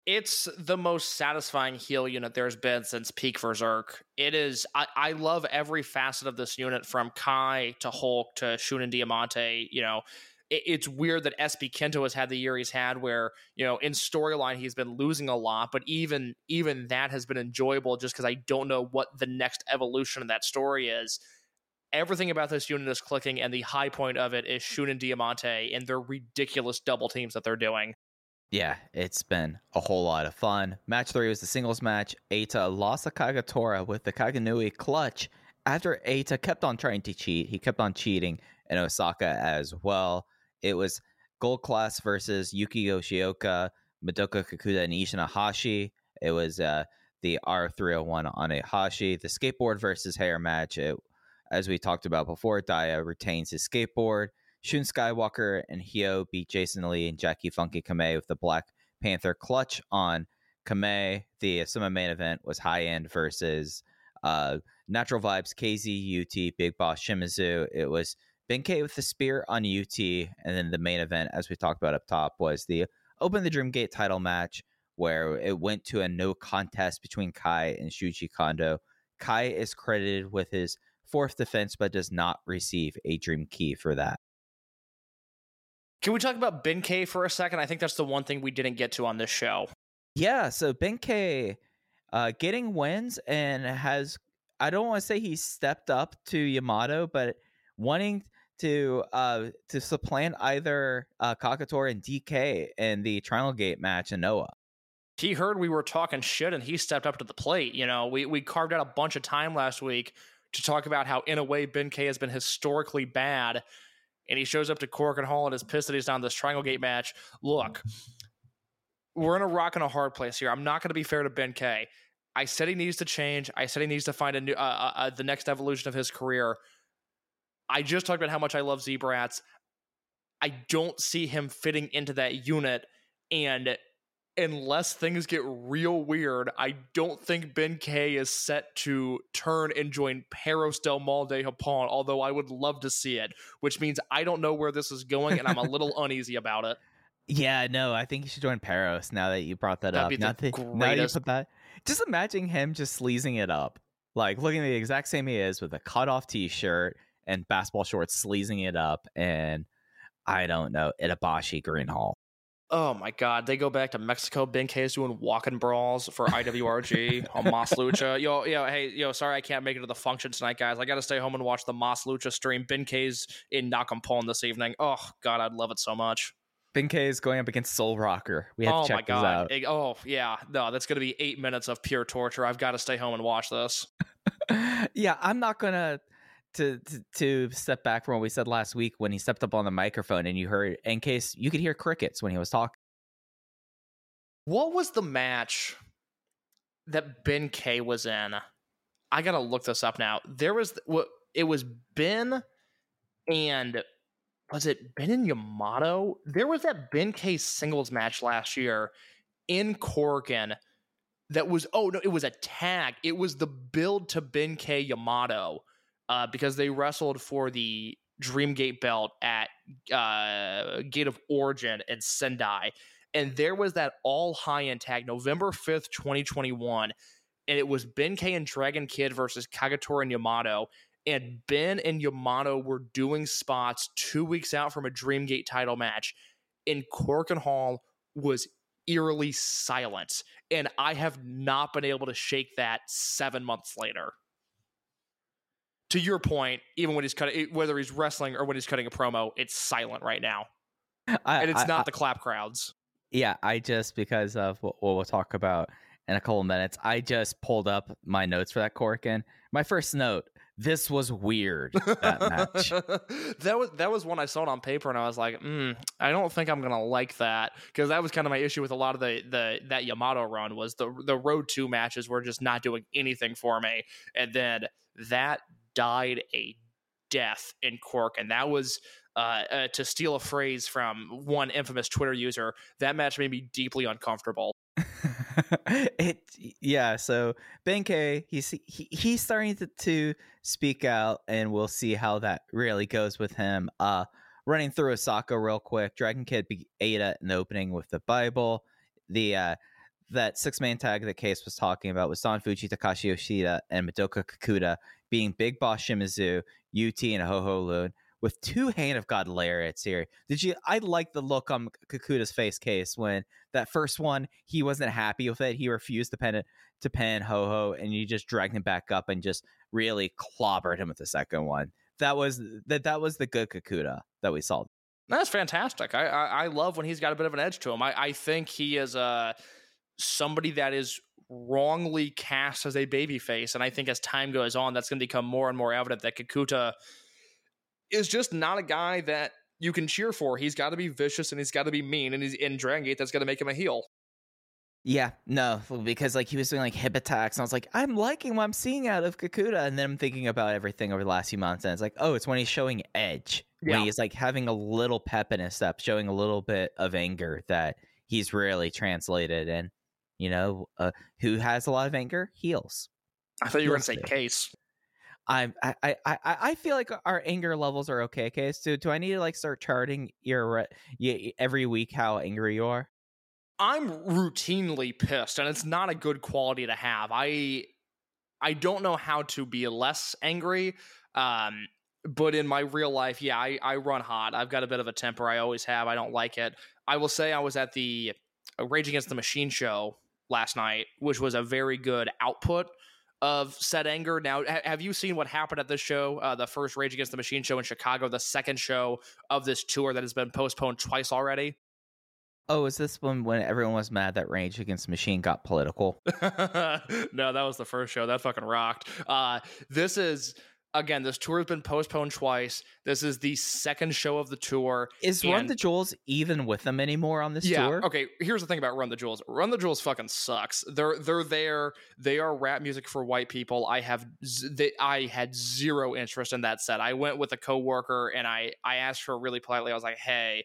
it's the most satisfying heel unit there's been since peak VerserK it is I, I love every facet of this unit from kai to hulk to shunin diamante you know it's weird that sp kento has had the year he's had where you know in storyline he's been losing a lot but even even that has been enjoyable just because i don't know what the next evolution of that story is everything about this unit is clicking and the high point of it is Shun and diamante and their ridiculous double teams that they're doing Yeah, it's been a whole lot of fun. Match three was the singles match. Eita lost to Kagetora with the Kaganui clutch after Eita kept on trying to cheat. He kept on cheating in Osaka as well. It was Gold Class versus Yuki Yoshioka, Madoka Kakuta, and Ishin Iihashi. It was uh, the R301 on a Hashi. The skateboard versus hair match. It, as we talked about before, Dia retains his skateboard. Shun Skywalker and Hyo beat Jason Lee and Jacky Funky Kamei with the Black Panther clutch on Kamei. The summer main event was high end versus uh, Natural Vibes, KZ, UT, Big Boss, Shimizu. It was Benkei with the spear on UT. And then the main event, as we talked about up top, was the Open the Dreamgate title match where it went to a no contest between Kai and Shuji Kondo. Kai is credited with his fourth defense, but does not receive a Dream Key for that. Can we talk about Benkei for a second? I think that's the one thing we didn't get to on this show. Yeah, so Benkei uh, getting wins and has I don't want to say he stepped up to Yamato, but wanting to uh to supplant either uh Kagetora and DK in the Triangle Gate match in Noah. He heard we were talking shit and he stepped up to the plate. You know, we, we carved out a bunch of time last week to talk about how, in a way, Benkei has been historically bad. And he shows up to Korakuen Hall and is pissed that he's down this Triangle Gate match. Look, we're in a rock and a hard place here. I'm not going to be fair to Benkei. I said he needs to change. I said he needs to find a new, uh, uh, uh, the next evolution of his career. I just talked about how much I love Z-Brats. I don't see him fitting into that unit. And unless things get real weird, I don't think Benkei is set to turn and join Perros del Mal de Japón, although I would love to see it, which means I don't know where this is going and I'm a little [laughs] uneasy about it. Yeah, no, I think you should join Perros now that you brought that That'd up. be the that- you greatest- put that. Just imagine him just sleazing it up. Like looking the exact same he is with a cut off t shirt and basketball shorts, sleazing it up and I don't know, Itabashi Green Hall. Oh my god, they go back to Mexico. Benkei is doing walking brawls for IWRG on Mas [laughs] Lucha. Yo, yo, hey, yo, sorry I can't make it to the function tonight, guys. I gotta stay home and watch the Mas Lucha stream. Benkei's in Naucalpan this evening. Oh god, I'd love it so much. Benkei is going up against Soul Rocker. We have oh to check my this out. It- oh yeah, no, that's gonna be eight minutes of pure torture. I've got to stay home and watch this. [laughs] yeah, I'm not gonna to, to to step back from what we said last week when he stepped up on the microphone and you heard in case you could hear crickets when he was talking. What was the match that Benkei was in? I gotta look this up now. There was what it was Ben and was it Ben and Yamato? There was that Benkei singles match last year in Korakuen that was oh no, it was a tag. It was the build to Benkei Yamato uh, because they wrestled for the Dreamgate belt at uh, Gate of Origin in Sendai and there was that all high end tag November 5th, 2021. And it was Benkei and Dragon Kid versus Kagetora and Yamato. And Ben and Yamato were doing spots two weeks out from a Dreamgate title match. And Korakuen Hall was eerily silent. And I have not been able to shake that seven months later. To your point, even when he's cutting, whether he's wrestling or when he's cutting a promo, it's silent right now. I, And it's I- not I- the clap crowds. Yeah, I just because of what what we'll talk about in a couple of minutes, I just pulled up my notes for that Korakuen. My first note: this was weird. That match. [laughs] that was that was when I saw it on paper, and I was like, mm, I don't think I'm gonna like that because that was kind of my issue with a lot of the the that Yamato run was the the road two matches were just not doing anything for me, and then that died a death in Cork, and that was. Uh, uh, to steal a phrase from one infamous Twitter user, that match made me deeply uncomfortable. [laughs] it yeah. So Benkei, he's he, he's starting to, to speak out, and we'll see how that really goes with him. Uh, running through Osaka real quick. Dragon Kid beat Ada in the opening with the Bible. The uh, that six man tag that Case was talking about was Don Fujii, Takashi Yoshida, and Madoka Kakuta being Big Boss Shimizu, UT, and Ho Ho Loon with two Hand of God lariats here. Did you? I like the look on Kakuta's face case when that first one he wasn't happy with it. He refused to pen to pen Ho Ho, and you just dragged him back up and just really clobbered him with the second one. That was that. That was the good Kakuta that we saw. That's fantastic. I, I I love when he's got a bit of an edge to him. I I think he is uh somebody that is wrongly cast as a baby face, and I think as time goes on, that's going to become more and more evident that Kakuta is just not a guy that you can cheer for. He's got to be vicious and he's got to be mean, and he's in Dragon Gate. That's going to make him a heel. Yeah, no, because like he was doing like hip attacks, and I was like, I'm liking what I'm seeing out of Kakuta, and then I'm thinking about everything over the last few months, and it's like, oh, it's when he's showing edge, Yeah. when he's like having a little pep in his step, showing a little bit of anger that he's really translated, and you know, uh, who has a lot of anger heals. I thought you were going to say Case. I'm, I, I, I, I feel like our anger levels are okay. Okay, so do I need to like start charting your every week how angry you are? I'm routinely pissed, and it's not a good quality to have. I I don't know how to be less angry. Um, but in my real life, yeah, I, I run hot. I've got a bit of a temper. I always have. I don't like it. I will say I was at the Rage Against the Machine show last night, which was a very good output of said anger. Now, ha- have you seen what happened at this show? Uh, the first Rage Against the Machine show in Chicago, the second show of this tour that has been postponed twice already. Oh, is this one when everyone was mad that Rage Against the Machine got political? [laughs] no, that was the first show. That fucking rocked. Uh, this is again. This tour has been postponed twice. This is the second show of the tour. Is Run the Jewels even with them anymore on this yeah. tour? Okay. Here's the thing about Run the Jewels. Run the Jewels fucking sucks. They're they're there. They are rap music for white people. I have z- they, I had zero interest in that set. I went with a coworker and I I asked her really politely. I was like, Hey,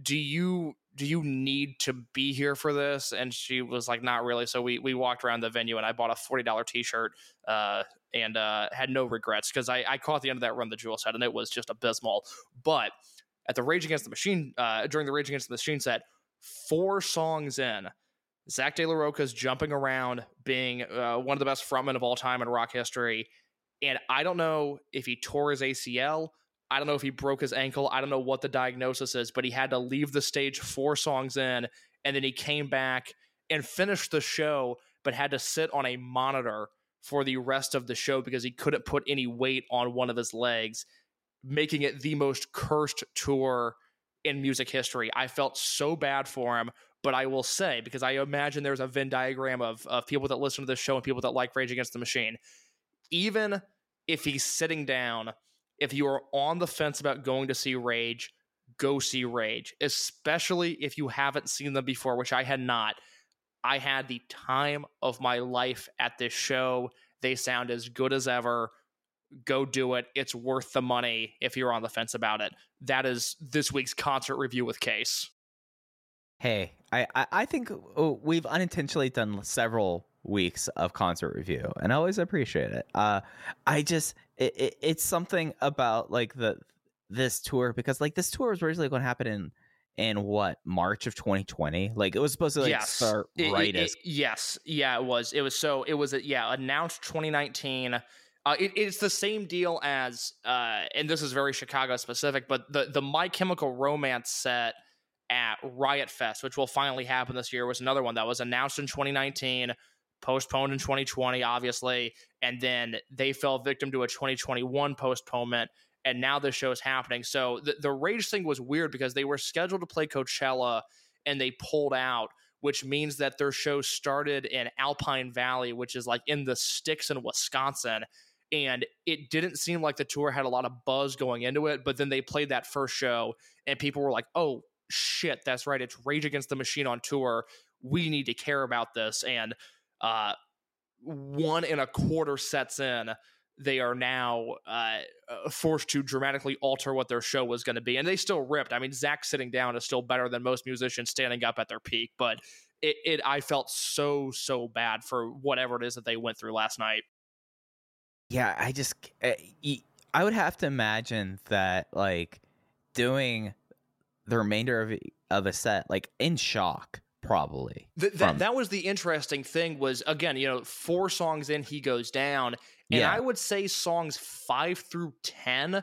do you do you need to be here for this? And she was like, Not really. So we we walked around the venue and I bought a forty dollar t shirt. Uh, and uh, had no regrets because I, I caught the end of that Run the Jewel set and it was just abysmal. But at the Rage Against the Machine, uh, during the Rage Against the Machine set, four songs in, Zack de la Rocha's jumping around, being uh, one of the best frontmen of all time in rock history. And I don't know if he tore his ACL. I don't know if he broke his ankle. I don't know what the diagnosis is, but he had to leave the stage four songs in, and then he came back and finished the show, but had to sit on a monitor for the rest of the show because he couldn't put any weight on one of his legs, making it the most cursed tour in music history. I felt so bad for him, but I will say, because I imagine there's a Venn diagram of, of people that listen to this show and people that like Rage Against the Machine. Even if he's sitting down, if you are on the fence about going to see Rage, go see Rage, especially if you haven't seen them before, which I had not. I had the time of my life at this show. They sound as good as ever. Go do it. It's worth the money if you're on the fence about it. That is this week's concert review with Case. Hey, I, I, think oh, we've unintentionally done several weeks of concert review, and I always appreciate it. Uh, I just it, it, it's something about like the this tour because like this tour was originally going to happen in in what March of 2020. Like it was supposed to like yes. start right it- as it- yes. Yeah, it was. It was so it was uh, yeah, announced 2019. Uh, it, it's the same deal as uh, and this is very Chicago specific, but the the My Chemical Romance set at Riot Fest, which will finally happen this year, was another one that was announced in 2019, postponed in 2020, obviously, and then they fell victim to a 2021 postponement, and now this show is happening. So the, the Rage thing was weird because they were scheduled to play Coachella and they pulled out, which means that their show started in Alpine Valley, which is like in the sticks in Wisconsin. And it didn't seem like the tour had a lot of buzz going into it, but then they played that first show, and people were like, "Oh shit, that's right, it's Rage Against the Machine on tour. We need to care about this." And uh, one and a quarter sets in, they are now uh, forced to dramatically alter what their show was going to be, and they still ripped. I mean, Zack sitting down is still better than most musicians standing up at their peak, but it, it I felt so so bad for whatever it is that they went through last night. yeah. I just I would have to imagine that like doing the remainder of of a set like in shock, probably. Th- from- that that was the interesting thing was again, you know, four songs in he goes down, and Yeah. I would say songs five through ten,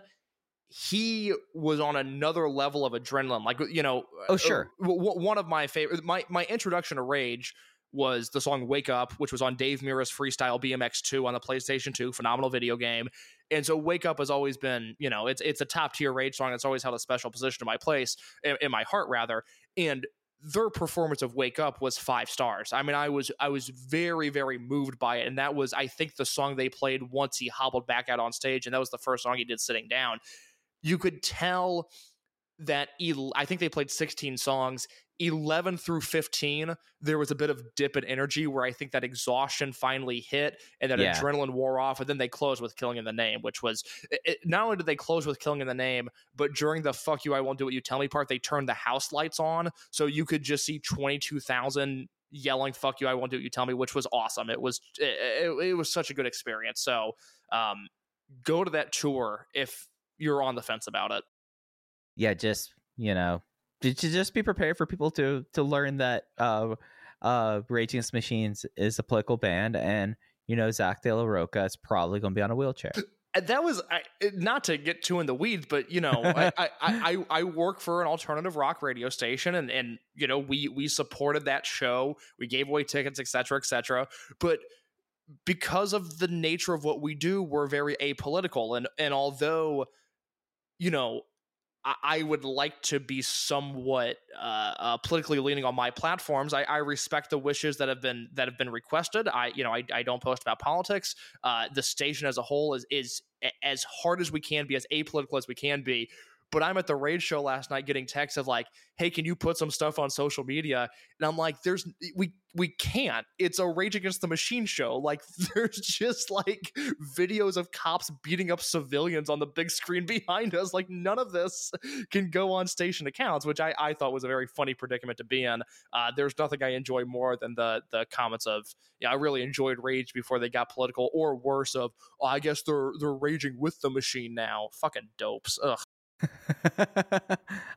he was on another level of adrenaline. Like you know, Oh, uh, sure. w- w- one of my favorite, my my introduction to Rage was the song "Wake Up," which was on Dave Mirra's Freestyle BMX Two on the PlayStation Two, phenomenal video game. And so "Wake Up" has always been, you know, it's it's a top tier Rage song. It's always held a special position in my place, in, in my heart rather. And their performance of "Wake Up" was five stars. I mean, I was I was very very moved by it, and that was I think the song they played once he hobbled back out on stage, and that was the first song he did sitting down. You could tell that el- I think they played 16 songs. 11 through 15, there was a bit of dip in energy where I think that exhaustion finally hit and that Yeah. adrenaline wore off. And then they closed with Killing in the Name, which was it, not only did they close with Killing in the Name, but during the fuck you, I won't do what you tell me part, they turned the house lights on. So you could just see 22,000 yelling fuck you, I won't do what you tell me, which was awesome. It was, it, it, it was such a good experience. So um, go to that tour if you're on the fence about it. Yeah, just you know, to, just be prepared for people to to learn that uh, uh, Rage Against Machines is a political band, and you know, Zack de la Rocha is probably going to be on a wheelchair. That was I, not to get too in the weeds, but you know, [laughs] I, I, I, I work for an alternative rock radio station, and and you know, we we supported that show, we gave away tickets, etc., cetera, et cetera. But because of the nature of what we do, we're very apolitical, and and although, you know. I- would like to be somewhat uh, uh, politically leaning on my platforms. I, I respect the wishes that have been that have been requested. I, you know, I, I don't post about politics. Uh, the station as a whole is is as hard as we can be, as apolitical as we can be. But I'm at the Rage show last night getting texts of like, "Hey, can you put some stuff on social media?" And I'm like, "There's we we can't. It's a Rage Against the Machine show. Like, [laughs] there's just like videos of cops beating up civilians on the big screen behind us. Like, none of this can go on station accounts, which I I thought was a very funny predicament to be in. Uh, there's nothing I enjoy more than the the comments of, yeah, I really enjoyed Rage before they got political, or worse of, oh, I guess they're they're raging with the machine now. Fucking dopes. Ugh.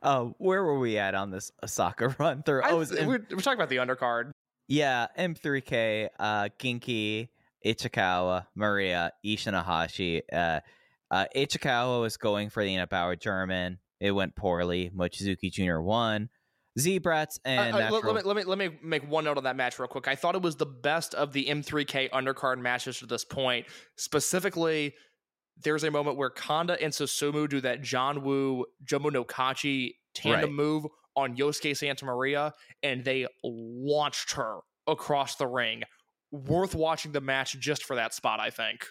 Uh, [laughs] where were we at on this Osaka [laughs] run through? I, Oh, was we're, we're talking about the undercard. yeah, M3K, uh, Genki, Ichikawa, Maria, Ishin Iihashi. Uh, uh, Ichikawa was going for the Inabauer German. It went poorly. Mochizuki Jr. won. Z-Brats and Uh, uh, let- let, me, let me let me make one note on that match real quick. I thought it was the best of the M3K undercard matches to this point. Specifically, there's a moment where Kanda and Susumu do that John Woo Jumbo no Kachi tandem Right. move on Yosuke Santa Maria, and they launched her across the ring. Worth watching the match just for that spot, I think.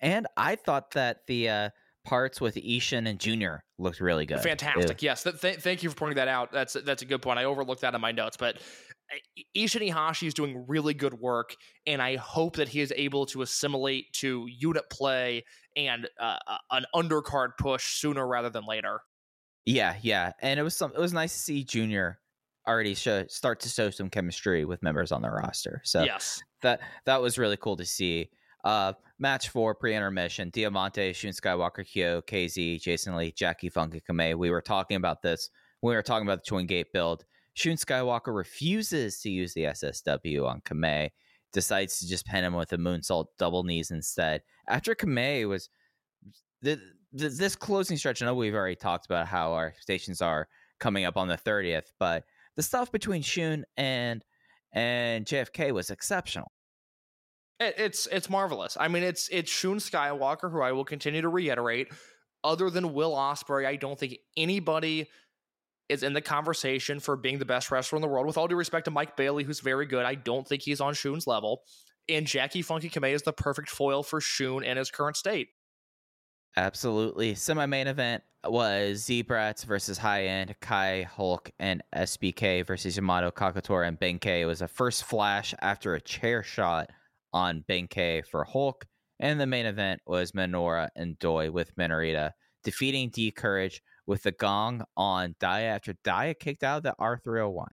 and I thought that the uh, parts with Ishin and Junior looked really good. Fantastic. Yes. Th- th- thank you for pointing that out. That's that's a good point. I overlooked that in my notes, but uh, Ishin Iihashi is doing really good work, and I hope that he is able to assimilate to unit play and uh, uh, an undercard push sooner rather than later. Yeah, yeah, and it was some. It was nice to see Junior already show start to show some chemistry with members on the roster. So yes. that that was really cool to see. Uh, match four pre-intermission: Diamante, Shun Skywalker, Kyo, KZ, Jason Lee, Jacky Funky Kamei. We were talking about this when we were talking about the Twin Gate build. Shun Skywalker refuses to use the SSW on Kamei, decides to just pin him with a moonsault double knees instead. After Kamei was th- th- this closing stretch, I know we've already talked about how our stations are coming up on the 30th, but the stuff between Shun and and JFK was exceptional. It, it's it's marvelous. I mean, it's it's Shun Skywalker, who I will continue to reiterate. Other than Will Ospreay, I don't think anybody is in the conversation for being the best wrestler in the world. With all due respect to Mike Bailey, who's very good, I don't think he's on Shun's level. And Jacky Funky Kamei is the perfect foil for Shun in his current state. Absolutely. Semi main event was Z-Brats versus High End, Kai Hulk, and SBK versus Yamato Kagetora and Benkei. It was a first flash after a chair shot on Benkei for Hulk. And the main event was Minoura and Doi with Minorita defeating D Courage with the gong on Dia after Dia kicked out of the R301.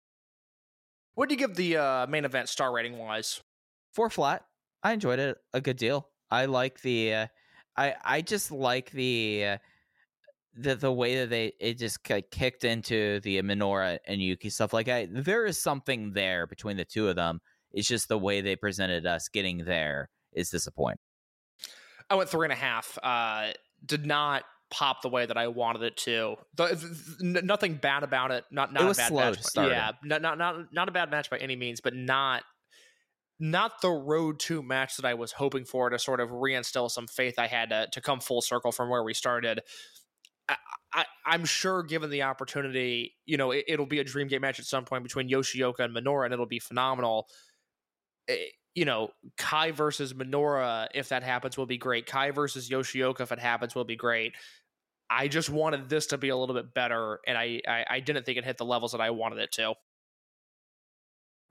What do you give the uh, main event star rating wise? four flat. I enjoyed it a good deal. I like the, uh, I I just like the uh, the the way that they it just ki- kicked into the Minoura and Yuki stuff like I, there is something there between the two of them. It's just the way they presented us getting there is disappointing. I went three and a half. Uh, did not pop the way that I wanted it to. The, the- nothing bad about it. Not not It a bad match. starting. Yeah, not, not not not a bad match by any means, but not not the road to match that I was hoping for to sort of reinstill some faith I had to to come full circle from where we started. I, I, I'm sure, given the opportunity, you know, it, it'll be a dream game match at some point between Yoshioka and Minoura, and it'll be phenomenal. Eh, you know, Kai versus Minoura, if that happens, will be great. Kai versus Yoshioka, if it happens, will be great. I just wanted this to be a little bit better, and I, I, I didn't think it hit the levels that I wanted it to.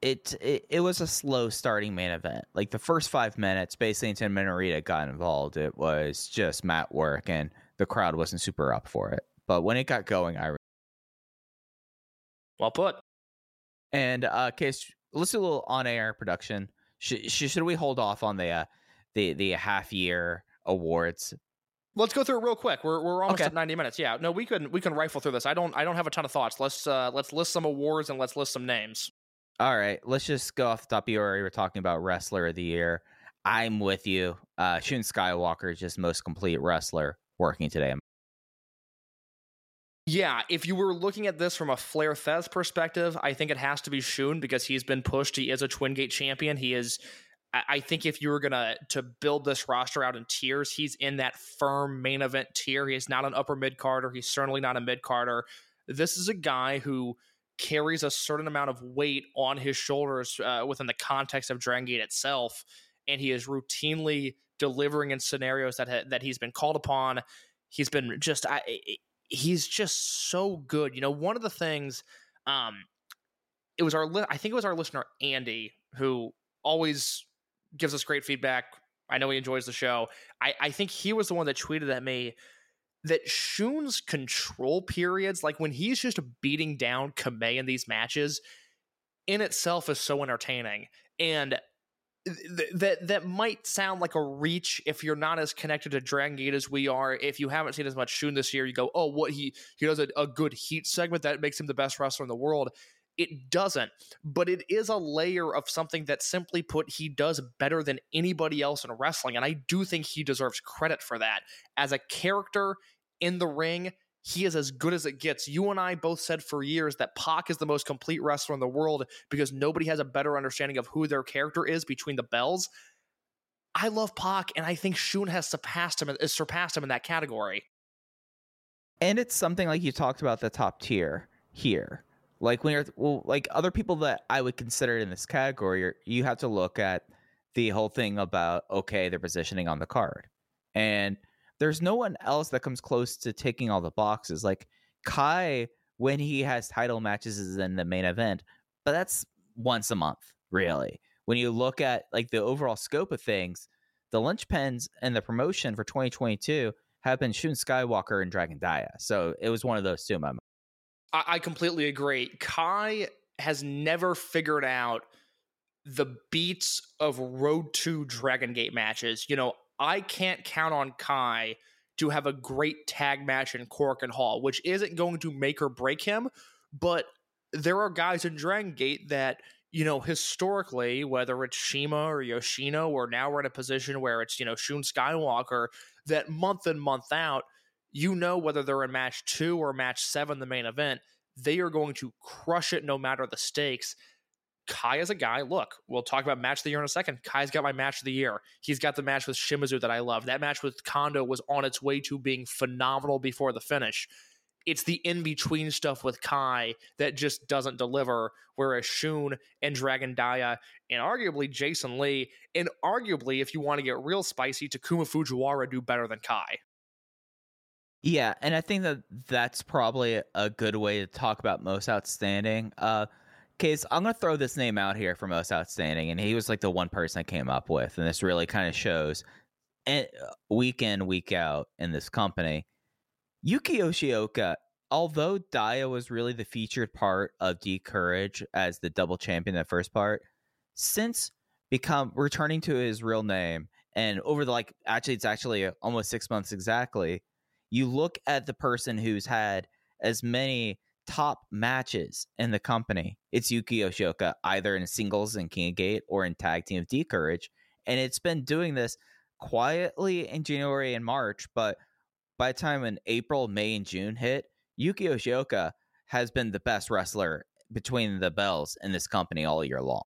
It, it it was a slow starting main event. Like the first five minutes, basically until Minorita got involved, it was just mat work, and the crowd wasn't super up for it. But when it got going, I Well put. and uh, case let's do a little on air production. Should should we hold off on the uh, the the half year awards? Let's go through it real quick. We're, we're almost Okay. at 90 minutes. Yeah, no, we can we can rifle through this. I don't I don't have a ton of thoughts. Let's uh let's list some awards and let's list some names. All right, let's just go off the top. You were talking about wrestler of the year. I'm with you. Uh, Shun Skywalker is just most complete wrestler working today. Yeah, if you were looking at this from a Flair Thez perspective, I think it has to be Shun because he's been pushed. He is a Twin Gate champion. He is. I think if you were gonna to build this roster out in tiers, he's in that firm main event tier. He is not an upper mid carder. He's certainly not a mid carder. This is a guy who carries a certain amount of weight on his shoulders uh, within the context of Dragon Gate itself, and he is routinely delivering in scenarios that ha- that he's been called upon. He's been just I- he's just so good. You know, one of the things um it was our li- I think it was our listener Andy who always gives us great feedback. I know he enjoys the show. I, I think he was the one that tweeted at me that Shun's control periods, like when he's just beating down Kamei in these matches, in itself is so entertaining. And th- that that might sound like a reach if you're not as connected to Dragon Gate as we are. If you haven't seen as much Shun this year, you go, "Oh, what he he does a, a good heat segment that makes him the best wrestler in the world." It doesn't, but it is a layer of something that simply put he does better than anybody else in wrestling, and I do think he deserves credit for that. As a character in the ring, he is as good as it gets. You and I both said for years that Pac is the most complete wrestler in the world because nobody has a better understanding of who their character is between the bells. I love Pac, and I think Shun has surpassed him. Has surpassed him in that category. and it's something like you talked about the top tier here like when you're well like other people that i would consider in this category you're- have to look at the whole thing about okay their positioning on the card and there's no one else that comes close to taking all the boxes like kai when he has title matches is in the main event but that's once a month really when you look at like the overall scope of things the linchpins and the promotion for 2022 have been Shun Skywalker and Dragon Dia. So it was one of those two in my. I, I completely agree. Kai has never figured out the beats of Road to Dragon Gate matches. You know, I can't count on Kai to have a great tag match in Korakuen Hall, which isn't going to make or break him, but there are guys in Dragon Gate that you know, historically, whether it's Shima or Yoshino, or now we're in a position where it's, you know, Shun Skywalker, that month in, month out, you know, whether they're in match two or match seven, the main event, they are going to crush it no matter the stakes. Kai is a guy. Look, we'll talk about match of the year in a second. Kai's got my match of the year. He's got the match with Shimizu that I love. That match with Kondo was on its way to being phenomenal before the finish. It's the in between stuff with Kai that just doesn't deliver. Whereas Shun and Dragon Dia and arguably Jason Lee, and arguably, if you want to get real spicy, Takuma Fujiwara do better than Kai. Yeah, and I think that that's probably a good way to talk about most outstanding. Uh, case I'm gonna throw this name out here for most outstanding, and he was like the one person I came up with, and this really kind of shows, and week in week out in this company, Yuki Yoshioka. Although Dia was really the featured part of D Courage as the double champion the first part, since become returning to his real name, and over the like actually it's actually almost six months exactly you look at the person who's had as many top matches in the company. It's Yuki Yoshioka, either in singles in King of Gate or in tag team of D Courage. And it's been doing this quietly in January and March, but by the time in April, May, and June hit, Yuki Yoshioka has been the best wrestler between the bells in this company all year long.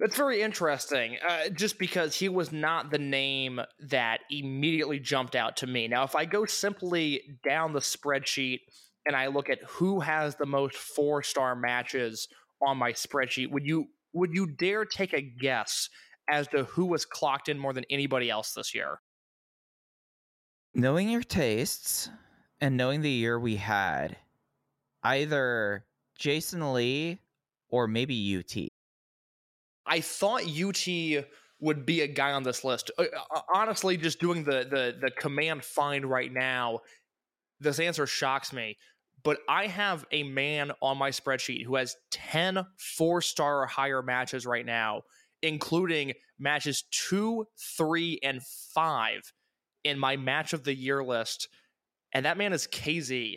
That's very interesting, uh, just because he was not the name that immediately jumped out to me. Now, if I go simply down the spreadsheet and I look at who has the most four star matches on my spreadsheet, would you would you dare take a guess as to who was clocked in more than anybody else this year? Knowing your tastes and knowing the year we had, either Jason Lee or maybe UT. I thought UT would be a guy on this list. Uh, uh, honestly, just doing the the the command find right now, this answer shocks me. But I have a man on my spreadsheet who has 10 four star or higher matches right now, including matches two, three, and five in my match of the year list. And that man is KZ.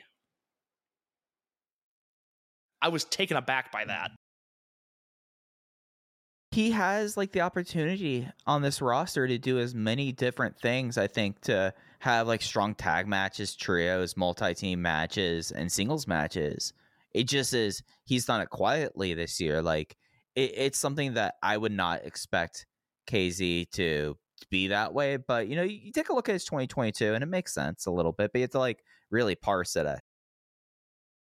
I was taken aback by that. He has like the opportunity on this roster to do as many different things i think to have like strong tag matches trios multi-team matches and singles matches. It just is he's done it quietly this year like it, it's something that i would not expect kz to be that way but you know you, take a look at his 2022 and it makes sense a little bit but you have to like really parse it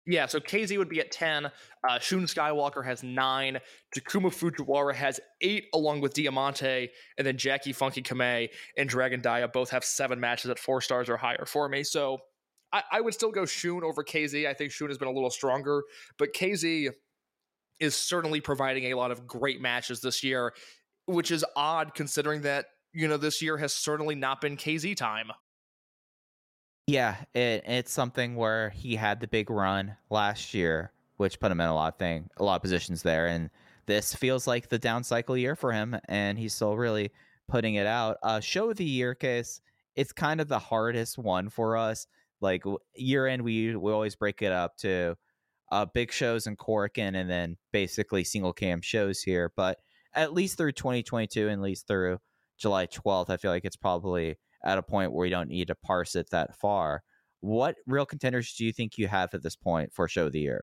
Yeah, so KZ would be at 10. Uh, Shun Skywalker has nine. Takuma Fujiwara has eight, along with Diamante. And then Jacky Funky Kamei and Dragon Dia both have seven matches at four stars or higher for me. So I, I would still go Shun over KZ. I think Shun has been a little stronger, but KZ is certainly providing a lot of great matches this year, which is odd considering that, you know, this year has certainly not been KZ time. Yeah, it, it's something where he had the big run last year, which put him in a lot of thing, a lot of positions there, and this feels like the down cycle year for him, and he's still really putting it out. Uh, show of the year case, it's kind of the hardest one for us. Like year end, we we always break it up to uh, big shows in Korakuen, and then basically single cam shows here. But at least through 2022, and at least through July 12th, I feel like it's probably at a point where we don't need to parse it that far. What real contenders do you think you have at this point for show of the year?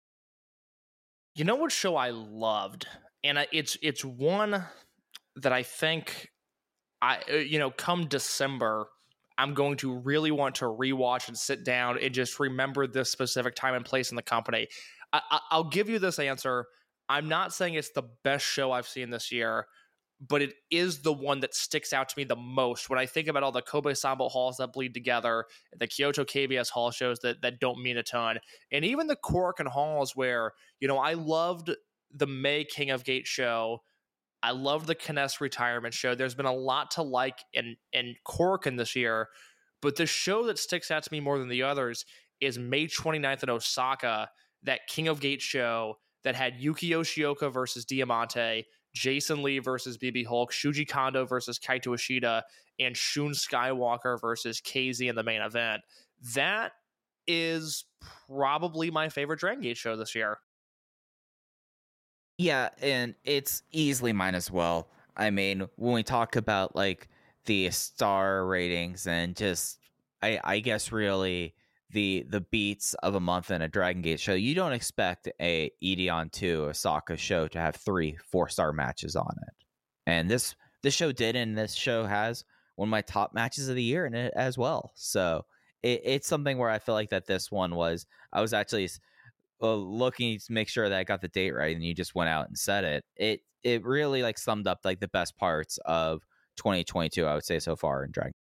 You know what show I loved, and it's it's one that I think I uh, you know come December I'm going to really want to rewatch and sit down and just remember this specific time and place in the company. I, I, I'll give you this answer. I'm not saying it's the best show I've seen this year, but it is the one that sticks out to me the most when I think about all the Kobe Sanbo halls that bleed together, the Kyoto KBS hall shows that that don't mean a ton, and even the and halls where you know I loved the May King of Gate show. I loved the Kness retirement show. There's been a lot to like in in Korakuen this year, but the show that sticks out to me more than the others is May 29th in Osaka, that King of Gate show that had Yuki Yoshioka versus Diamante, Jason Lee versus BB Hulk, Shuji Kondo versus Kaito Ishida, and Shun Skywalker versus KZ in the main event. That is probably my favorite Dragon Gate show this year. Yeah, and it's easily mine as well. I mean, when we talk about like the star ratings and just I I guess really the the beats of a month in a Dragon Gate show, you don't expect a Edion Arena Osaka show to have three four star matches on it. And this this show did and this show has one of my top matches of the year in it as well. So it, it's something where I feel like that this one was I was actually uh, looking to make sure that I got the date right, and you just went out and said it. It it really like summed up like the best parts of 2022. I would say so far in Dragon.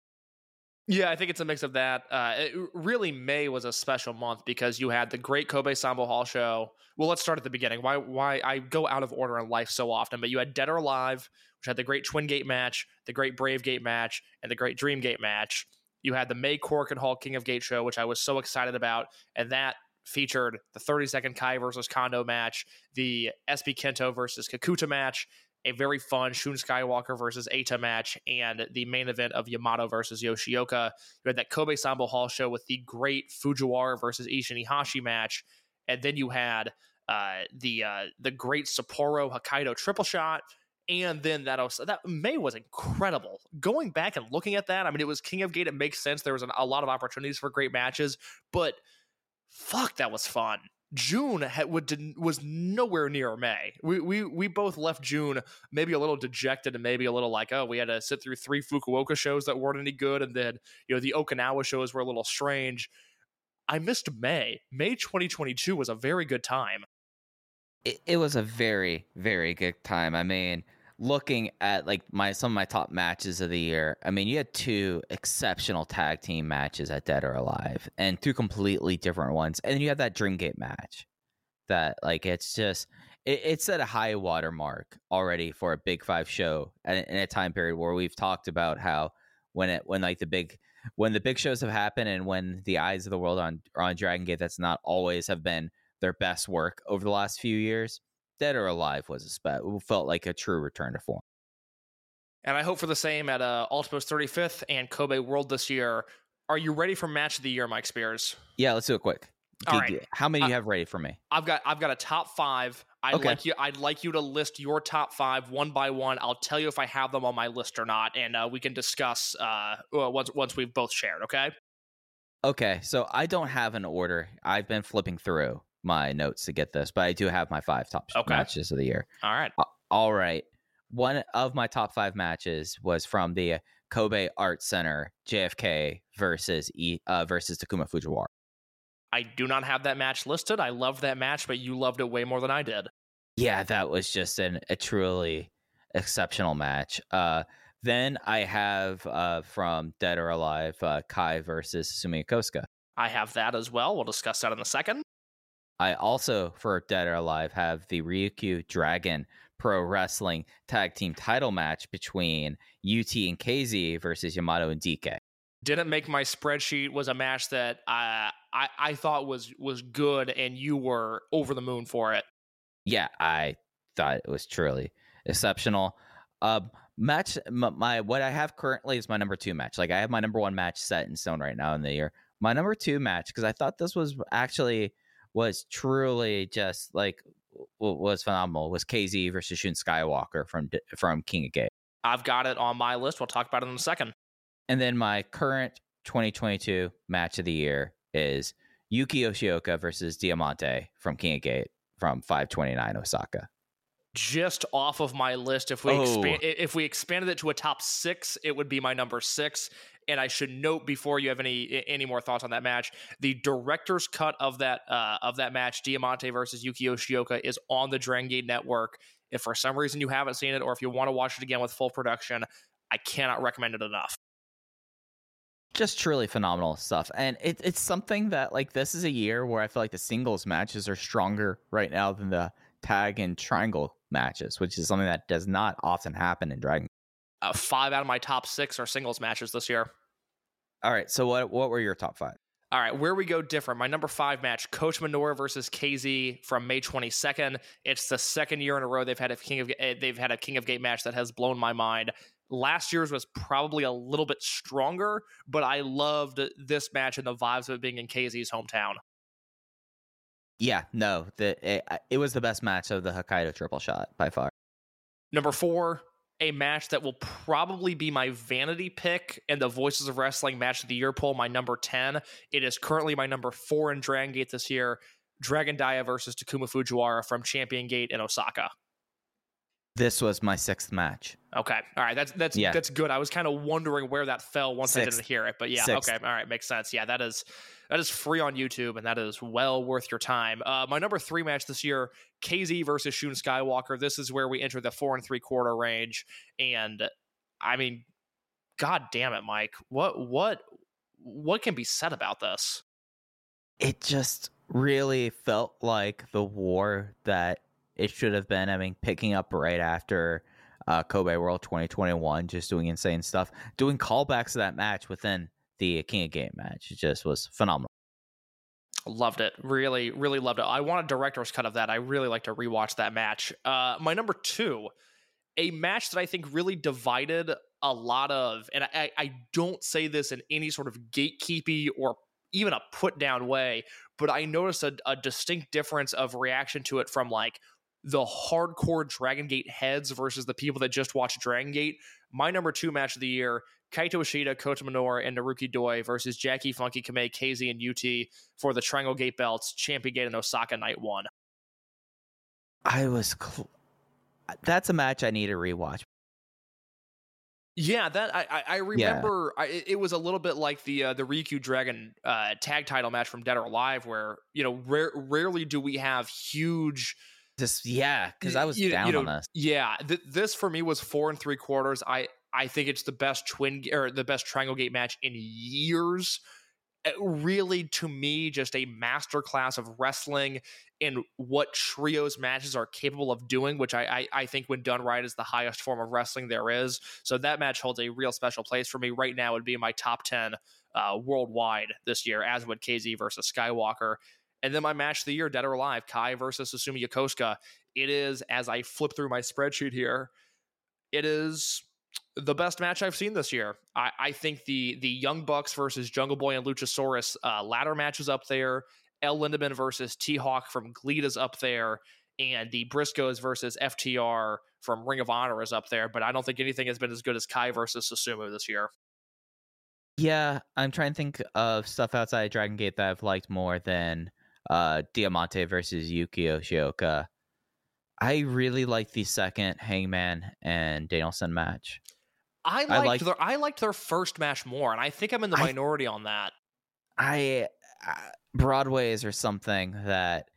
Yeah, I think it's a mix of that. Uh, it, really, May was a special month because you had the great Kobe Sanbo Hall show. Well, let's start at the beginning. Why? Why I go out of order in life so often? But you had Dead or Alive, which had the great Twin Gate match, the great Brave Gate match, and the great Dream Gate match. You had the May Korakuen Hall King of Gate show, which I was so excited about, and that featured the 30 second Kai versus Kondo match, the SB Kento versus Kakuta match, a very fun Shun Skywalker versus Eita match, and the main event of Yamato versus Yoshioka. You had that Kobe Sanbo Hall show with the great Fujiwara versus Ishin Iihashi match, and then you had uh, the uh, the great Sapporo Hokkaido triple shot. And then that also, that May was incredible. Going back and looking at that, I mean, it was King of Gate. It makes sense. There was an, a lot of opportunities for great matches, but fuck, that was fun. June had, was nowhere near May. We, we we both left June maybe a little dejected and maybe a little like, oh, we had to sit through three Fukuoka shows that weren't any good, and then you know the Okinawa shows were a little strange. I missed May. May 2022 was a very good time. it, it was a very very good time i mean looking at like my some of my top matches of the year i mean you had two exceptional tag team matches at dead or alive and two completely different ones and then you had that dreamgate match that like it's just it, it's at a high water mark already for a big five show and in a time period where we've talked about how when it when like the big when the big shows have happened and when the eyes of the world on are on dragon gate that's not always have been their best work over the last few years. Dead or Alive was a spe- felt like a true return to form. And I hope for the same at uh, Ultimo's 35th and Kobe World this year. Are you ready for match of the year, Mike Spears? Yeah, let's do it quick. All G- right. How many Uh, you have ready for me? I've got I've got a top five. I'd Okay. like you I'd like you to list your top five one by one. I'll tell you if I have them on my list or not, and uh, we can discuss uh, once once we've both shared. Okay. Okay, so I don't have an order. I've been flipping through my notes to get this, but I do have my five top Okay. matches of the year. All right. All right. One of my top five matches was from the Kobe Art Center, JFK versus e, uh, versus Takuma Fujiwara. I do not have that match listed. I love that match, but you loved it way more than I did. Yeah, that was just an, a truly exceptional match. Uh, then I have uh, from Dead or Alive, uh, Kai versus Susumu Yokosuka. I have that as well. We'll discuss that in a second. I also, for Dead or Alive, have the Ryukyu Dragon Pro Wrestling Tag Team title match between UT and KZ versus Yamato and DK. Didn't make my spreadsheet. Was a match that I I, I thought was was good, and you were over the moon for it. yeah, I thought it was truly exceptional. Um, match my, my what I have currently is my number two match. Like I have my number one match set in stone right now in the year. My number two match because I thought this was actually was truly just like was phenomenal. Was KZ versus Shun Skywalker from from King of Gate, I've got it on my list. We'll talk about it in a second. and then my current 2022 match of the year is Yuki Yoshioka versus Diamante from King of Gate from 529 Osaka. just off of my list. If we Oh. expand, if we expanded it to a top six, it would be my number six. And I should note before you have any any more thoughts on that match, the director's cut of that uh, of that match, Diamante versus Yuki Yoshioka, is on the Dragon Gate Network. If for some reason you haven't seen it, or if you want to watch it again with full production, I cannot recommend it enough. just truly phenomenal stuff and it, it's something that like this is a year where i feel like the singles matches are stronger right now than the tag and triangle matches which is something that does not often happen in dragon Uh, five out of my top six are singles matches this year. all right so what what were your top five All right, where we go different. My number five match, Kota Minoura versus KZ from May 22nd. It's the second year in a row they've had a King of eh, they've had a King of Gate match that has blown my mind. Last year's was probably a little bit stronger, but I loved this match and the vibes of it being in KZ's hometown. yeah no the it, it was the best match of the hokkaido triple shot by far Number four, a match that will probably be my vanity pick in the Voices of Wrestling Match of the Year poll, my number 10. It is currently my number four in Dragon Gate this year. Dragon Dia versus Takuma Fujiwara from Champion Gate in Osaka. this was my sixth match Okay. All right. That's that's Yeah. that's good. I was kind of wondering where that fell once I didn't hear it. But yeah, Sixth. okay. All right, makes sense. Yeah, that is that is free on YouTube and that is well worth your time. Uh, my number three match this year, KZ versus Shun Skywalker. This is where we enter the four and three quarter range. And I mean, god damn it, Mike. What what what can be said about this? it just really felt like the war that it should have been. I mean, picking up right after uh, Kobe World 2021, just doing insane stuff, doing callbacks to that match within the King of Gate match. It just was phenomenal. Loved it. Really, really loved it. I want a director's cut of that. I really like to rewatch that match. Uh, my number two, a match that I think really divided a lot of, and I, I don't say this in any sort of gatekeepy or even a put down way, but I noticed a, a distinct difference of reaction to it from like the hardcore Dragon Gate heads versus the people that just watch Dragon Gate. My number two match of the year, Kaito Ishida, Kota Minoura, and Naruki Doi versus Jacky Funky Kamei, KZ, and UT for the Triangle Gate belts, Champion Gate and Osaka Night One. I was. Cl- that's a match I need to rewatch. Yeah, that I I, remember. I, it- was a little bit like the uh, the Ryukyu Dragon uh, tag title match from Dead or Alive, where you know rare, rarely do we have huge. Just yeah, because I was you- you down know, on this. Yeah, th- this for me was four and three quarters. I I think it's the best twin or the best Triangle Gate match in years. Uh, Really, to me, just a masterclass of wrestling and what trios matches are capable of doing, which I, I I think when done right is the highest form of wrestling there is. So that match holds a real special place for me right now. It would be in my top ten uh, worldwide this year, as would KZ versus Skywalker. And then my match of the year, Dead or Alive, Kai versus Susumu Yokosuka. It is, as I flip through my spreadsheet here, it is the best match I've seen this year. I, I think the the Young Bucks versus Jungle Boy and Luchasaurus uh, ladder match is up there. El Lindaman versus T Hawk from GLEAT is up there. And the Briscoes versus FTR from Ring of Honor is up there. But I don't think anything has been as good as Kai versus Susumu this year. Yeah, I'm trying to think of stuff outside Dragon Gate that I've liked more than uh Diamante versus Yuki Yoshioka. I really like the second Hangman and Danielson match. I liked, I like- their I liked their first match more, and I think I'm in the I- minority on that. I uh, Broadways or something that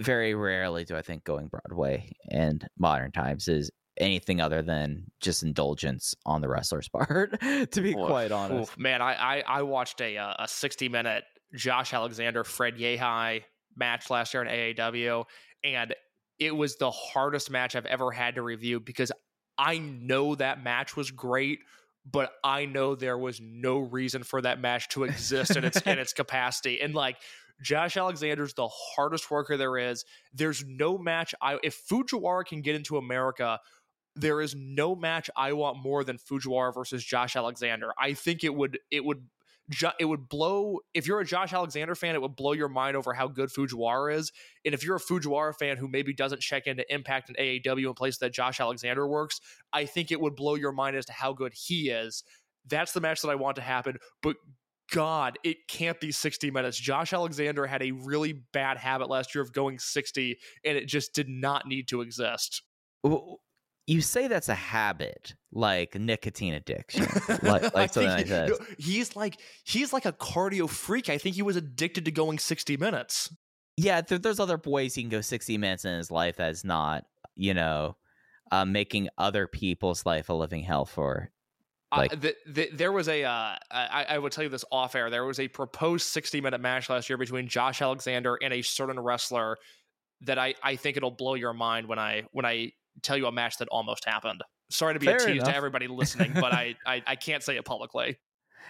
very rarely do I think going Broadway in modern times is anything other than just indulgence on the wrestler's [laughs] part. to be Oof, quite honest, oof. man, I, I I watched a uh, a 60 minute Josh Alexander Fred Yehi match last year in AAW, and it was the hardest match I've ever had to review because I know that match was great, but I know there was no reason for that match to exist in its in [laughs] its capacity, and like. Josh Alexander's the hardest worker there is. There's no match I if Fujiwara can get into America, there is no match I want more than Fujiwara versus Josh Alexander. I think it would it would it would blow if you're a Josh Alexander fan, it would blow your mind over how good Fujiwara is. And if you're a Fujiwara fan who maybe doesn't check into Impact and AAW in places that Josh Alexander works, I think it would blow your mind as to how good he is. That's the match that I want to happen, but God, it can't be 60 minutes. Josh Alexander had a really bad habit last year of going 60, and it just did not need to exist. You say that's a habit, like nicotine addiction, [laughs] like, like something like no, he's like he's like a cardio freak. I think he was addicted to going 60 minutes. Yeah, there, there's other ways he can go 60 minutes in his life that's not, you know, uh, making other people's life a living hell for. Like- uh, th- th- there was a uh, I, I will tell you this off air. There was a proposed 60 minute match last year between Josh Alexander and a certain wrestler that I, I think it'll blow your mind when I when I tell you a match that almost happened. Sorry to be a tease enough. to everybody listening, but I, [laughs] I I can't say it publicly.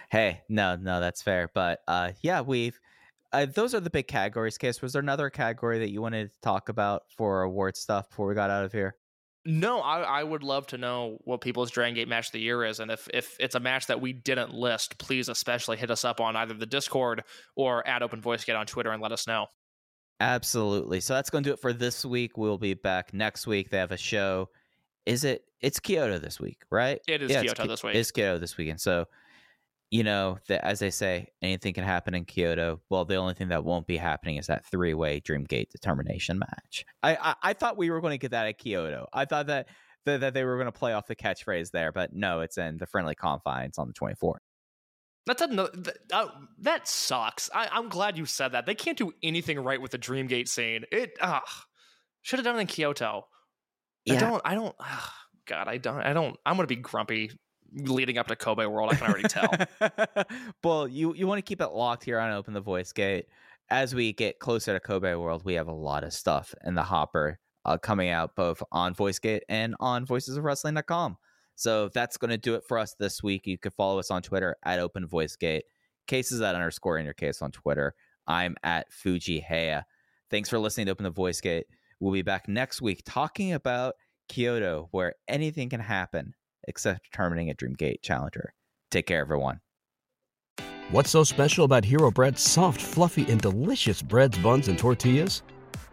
Hey, no, no, that's fair. But uh, yeah, we've. Uh, those are the big categories. Case, was there another category that you wanted to talk about for award stuff before we got out of here? No, I, I would love to know what people's Dragon Gate match of the year is, and if if it's a match that we didn't list, please especially hit us up on either the Discord or at Open Voice Gate on Twitter and let us know. Absolutely. So that's going to do it for this week. We'll be back next week. They have a show. Is it? It's Kyoto this week, right? It is it's Kyoto this week. It's Kyoto this weekend. So, you know, that as they say, anything can happen in Kyoto. Well, the only thing that won't be happening is that three-way Dreamgate determination match. I I, I thought we were going to get that at Kyoto. I thought that that, that they were going to play off the catchphrase there, but no, it's in the friendly confines on the 24th. That's another th- uh, that sucks. I, I'm glad you said that. They can't do anything right with the Dreamgate scene. It ah should have done it in Kyoto. Yeah. I don't. I don't. ah, God, I don't. I don't. I'm gonna be grumpy leading up to Kobe World. I can already tell. [laughs] well, you you want to keep it locked here on Open the Voice Gate. As we get closer to Kobe World, we have a lot of stuff in the hopper uh, coming out both on VoiceGate and on voicesofwrestling.com. So that's going to do it for us this week. You can follow us on Twitter at Open Voice Gate. Cases at underscore in your case on Twitter. I'm at Fuji Heya. Thanks for listening to Open the Voice Gate. We'll be back next week talking about Kyoto, where anything can happen except determining a Dreamgate challenger. Take care, everyone. What's so special about Hero Bread's soft, fluffy, and delicious breads, buns, and tortillas?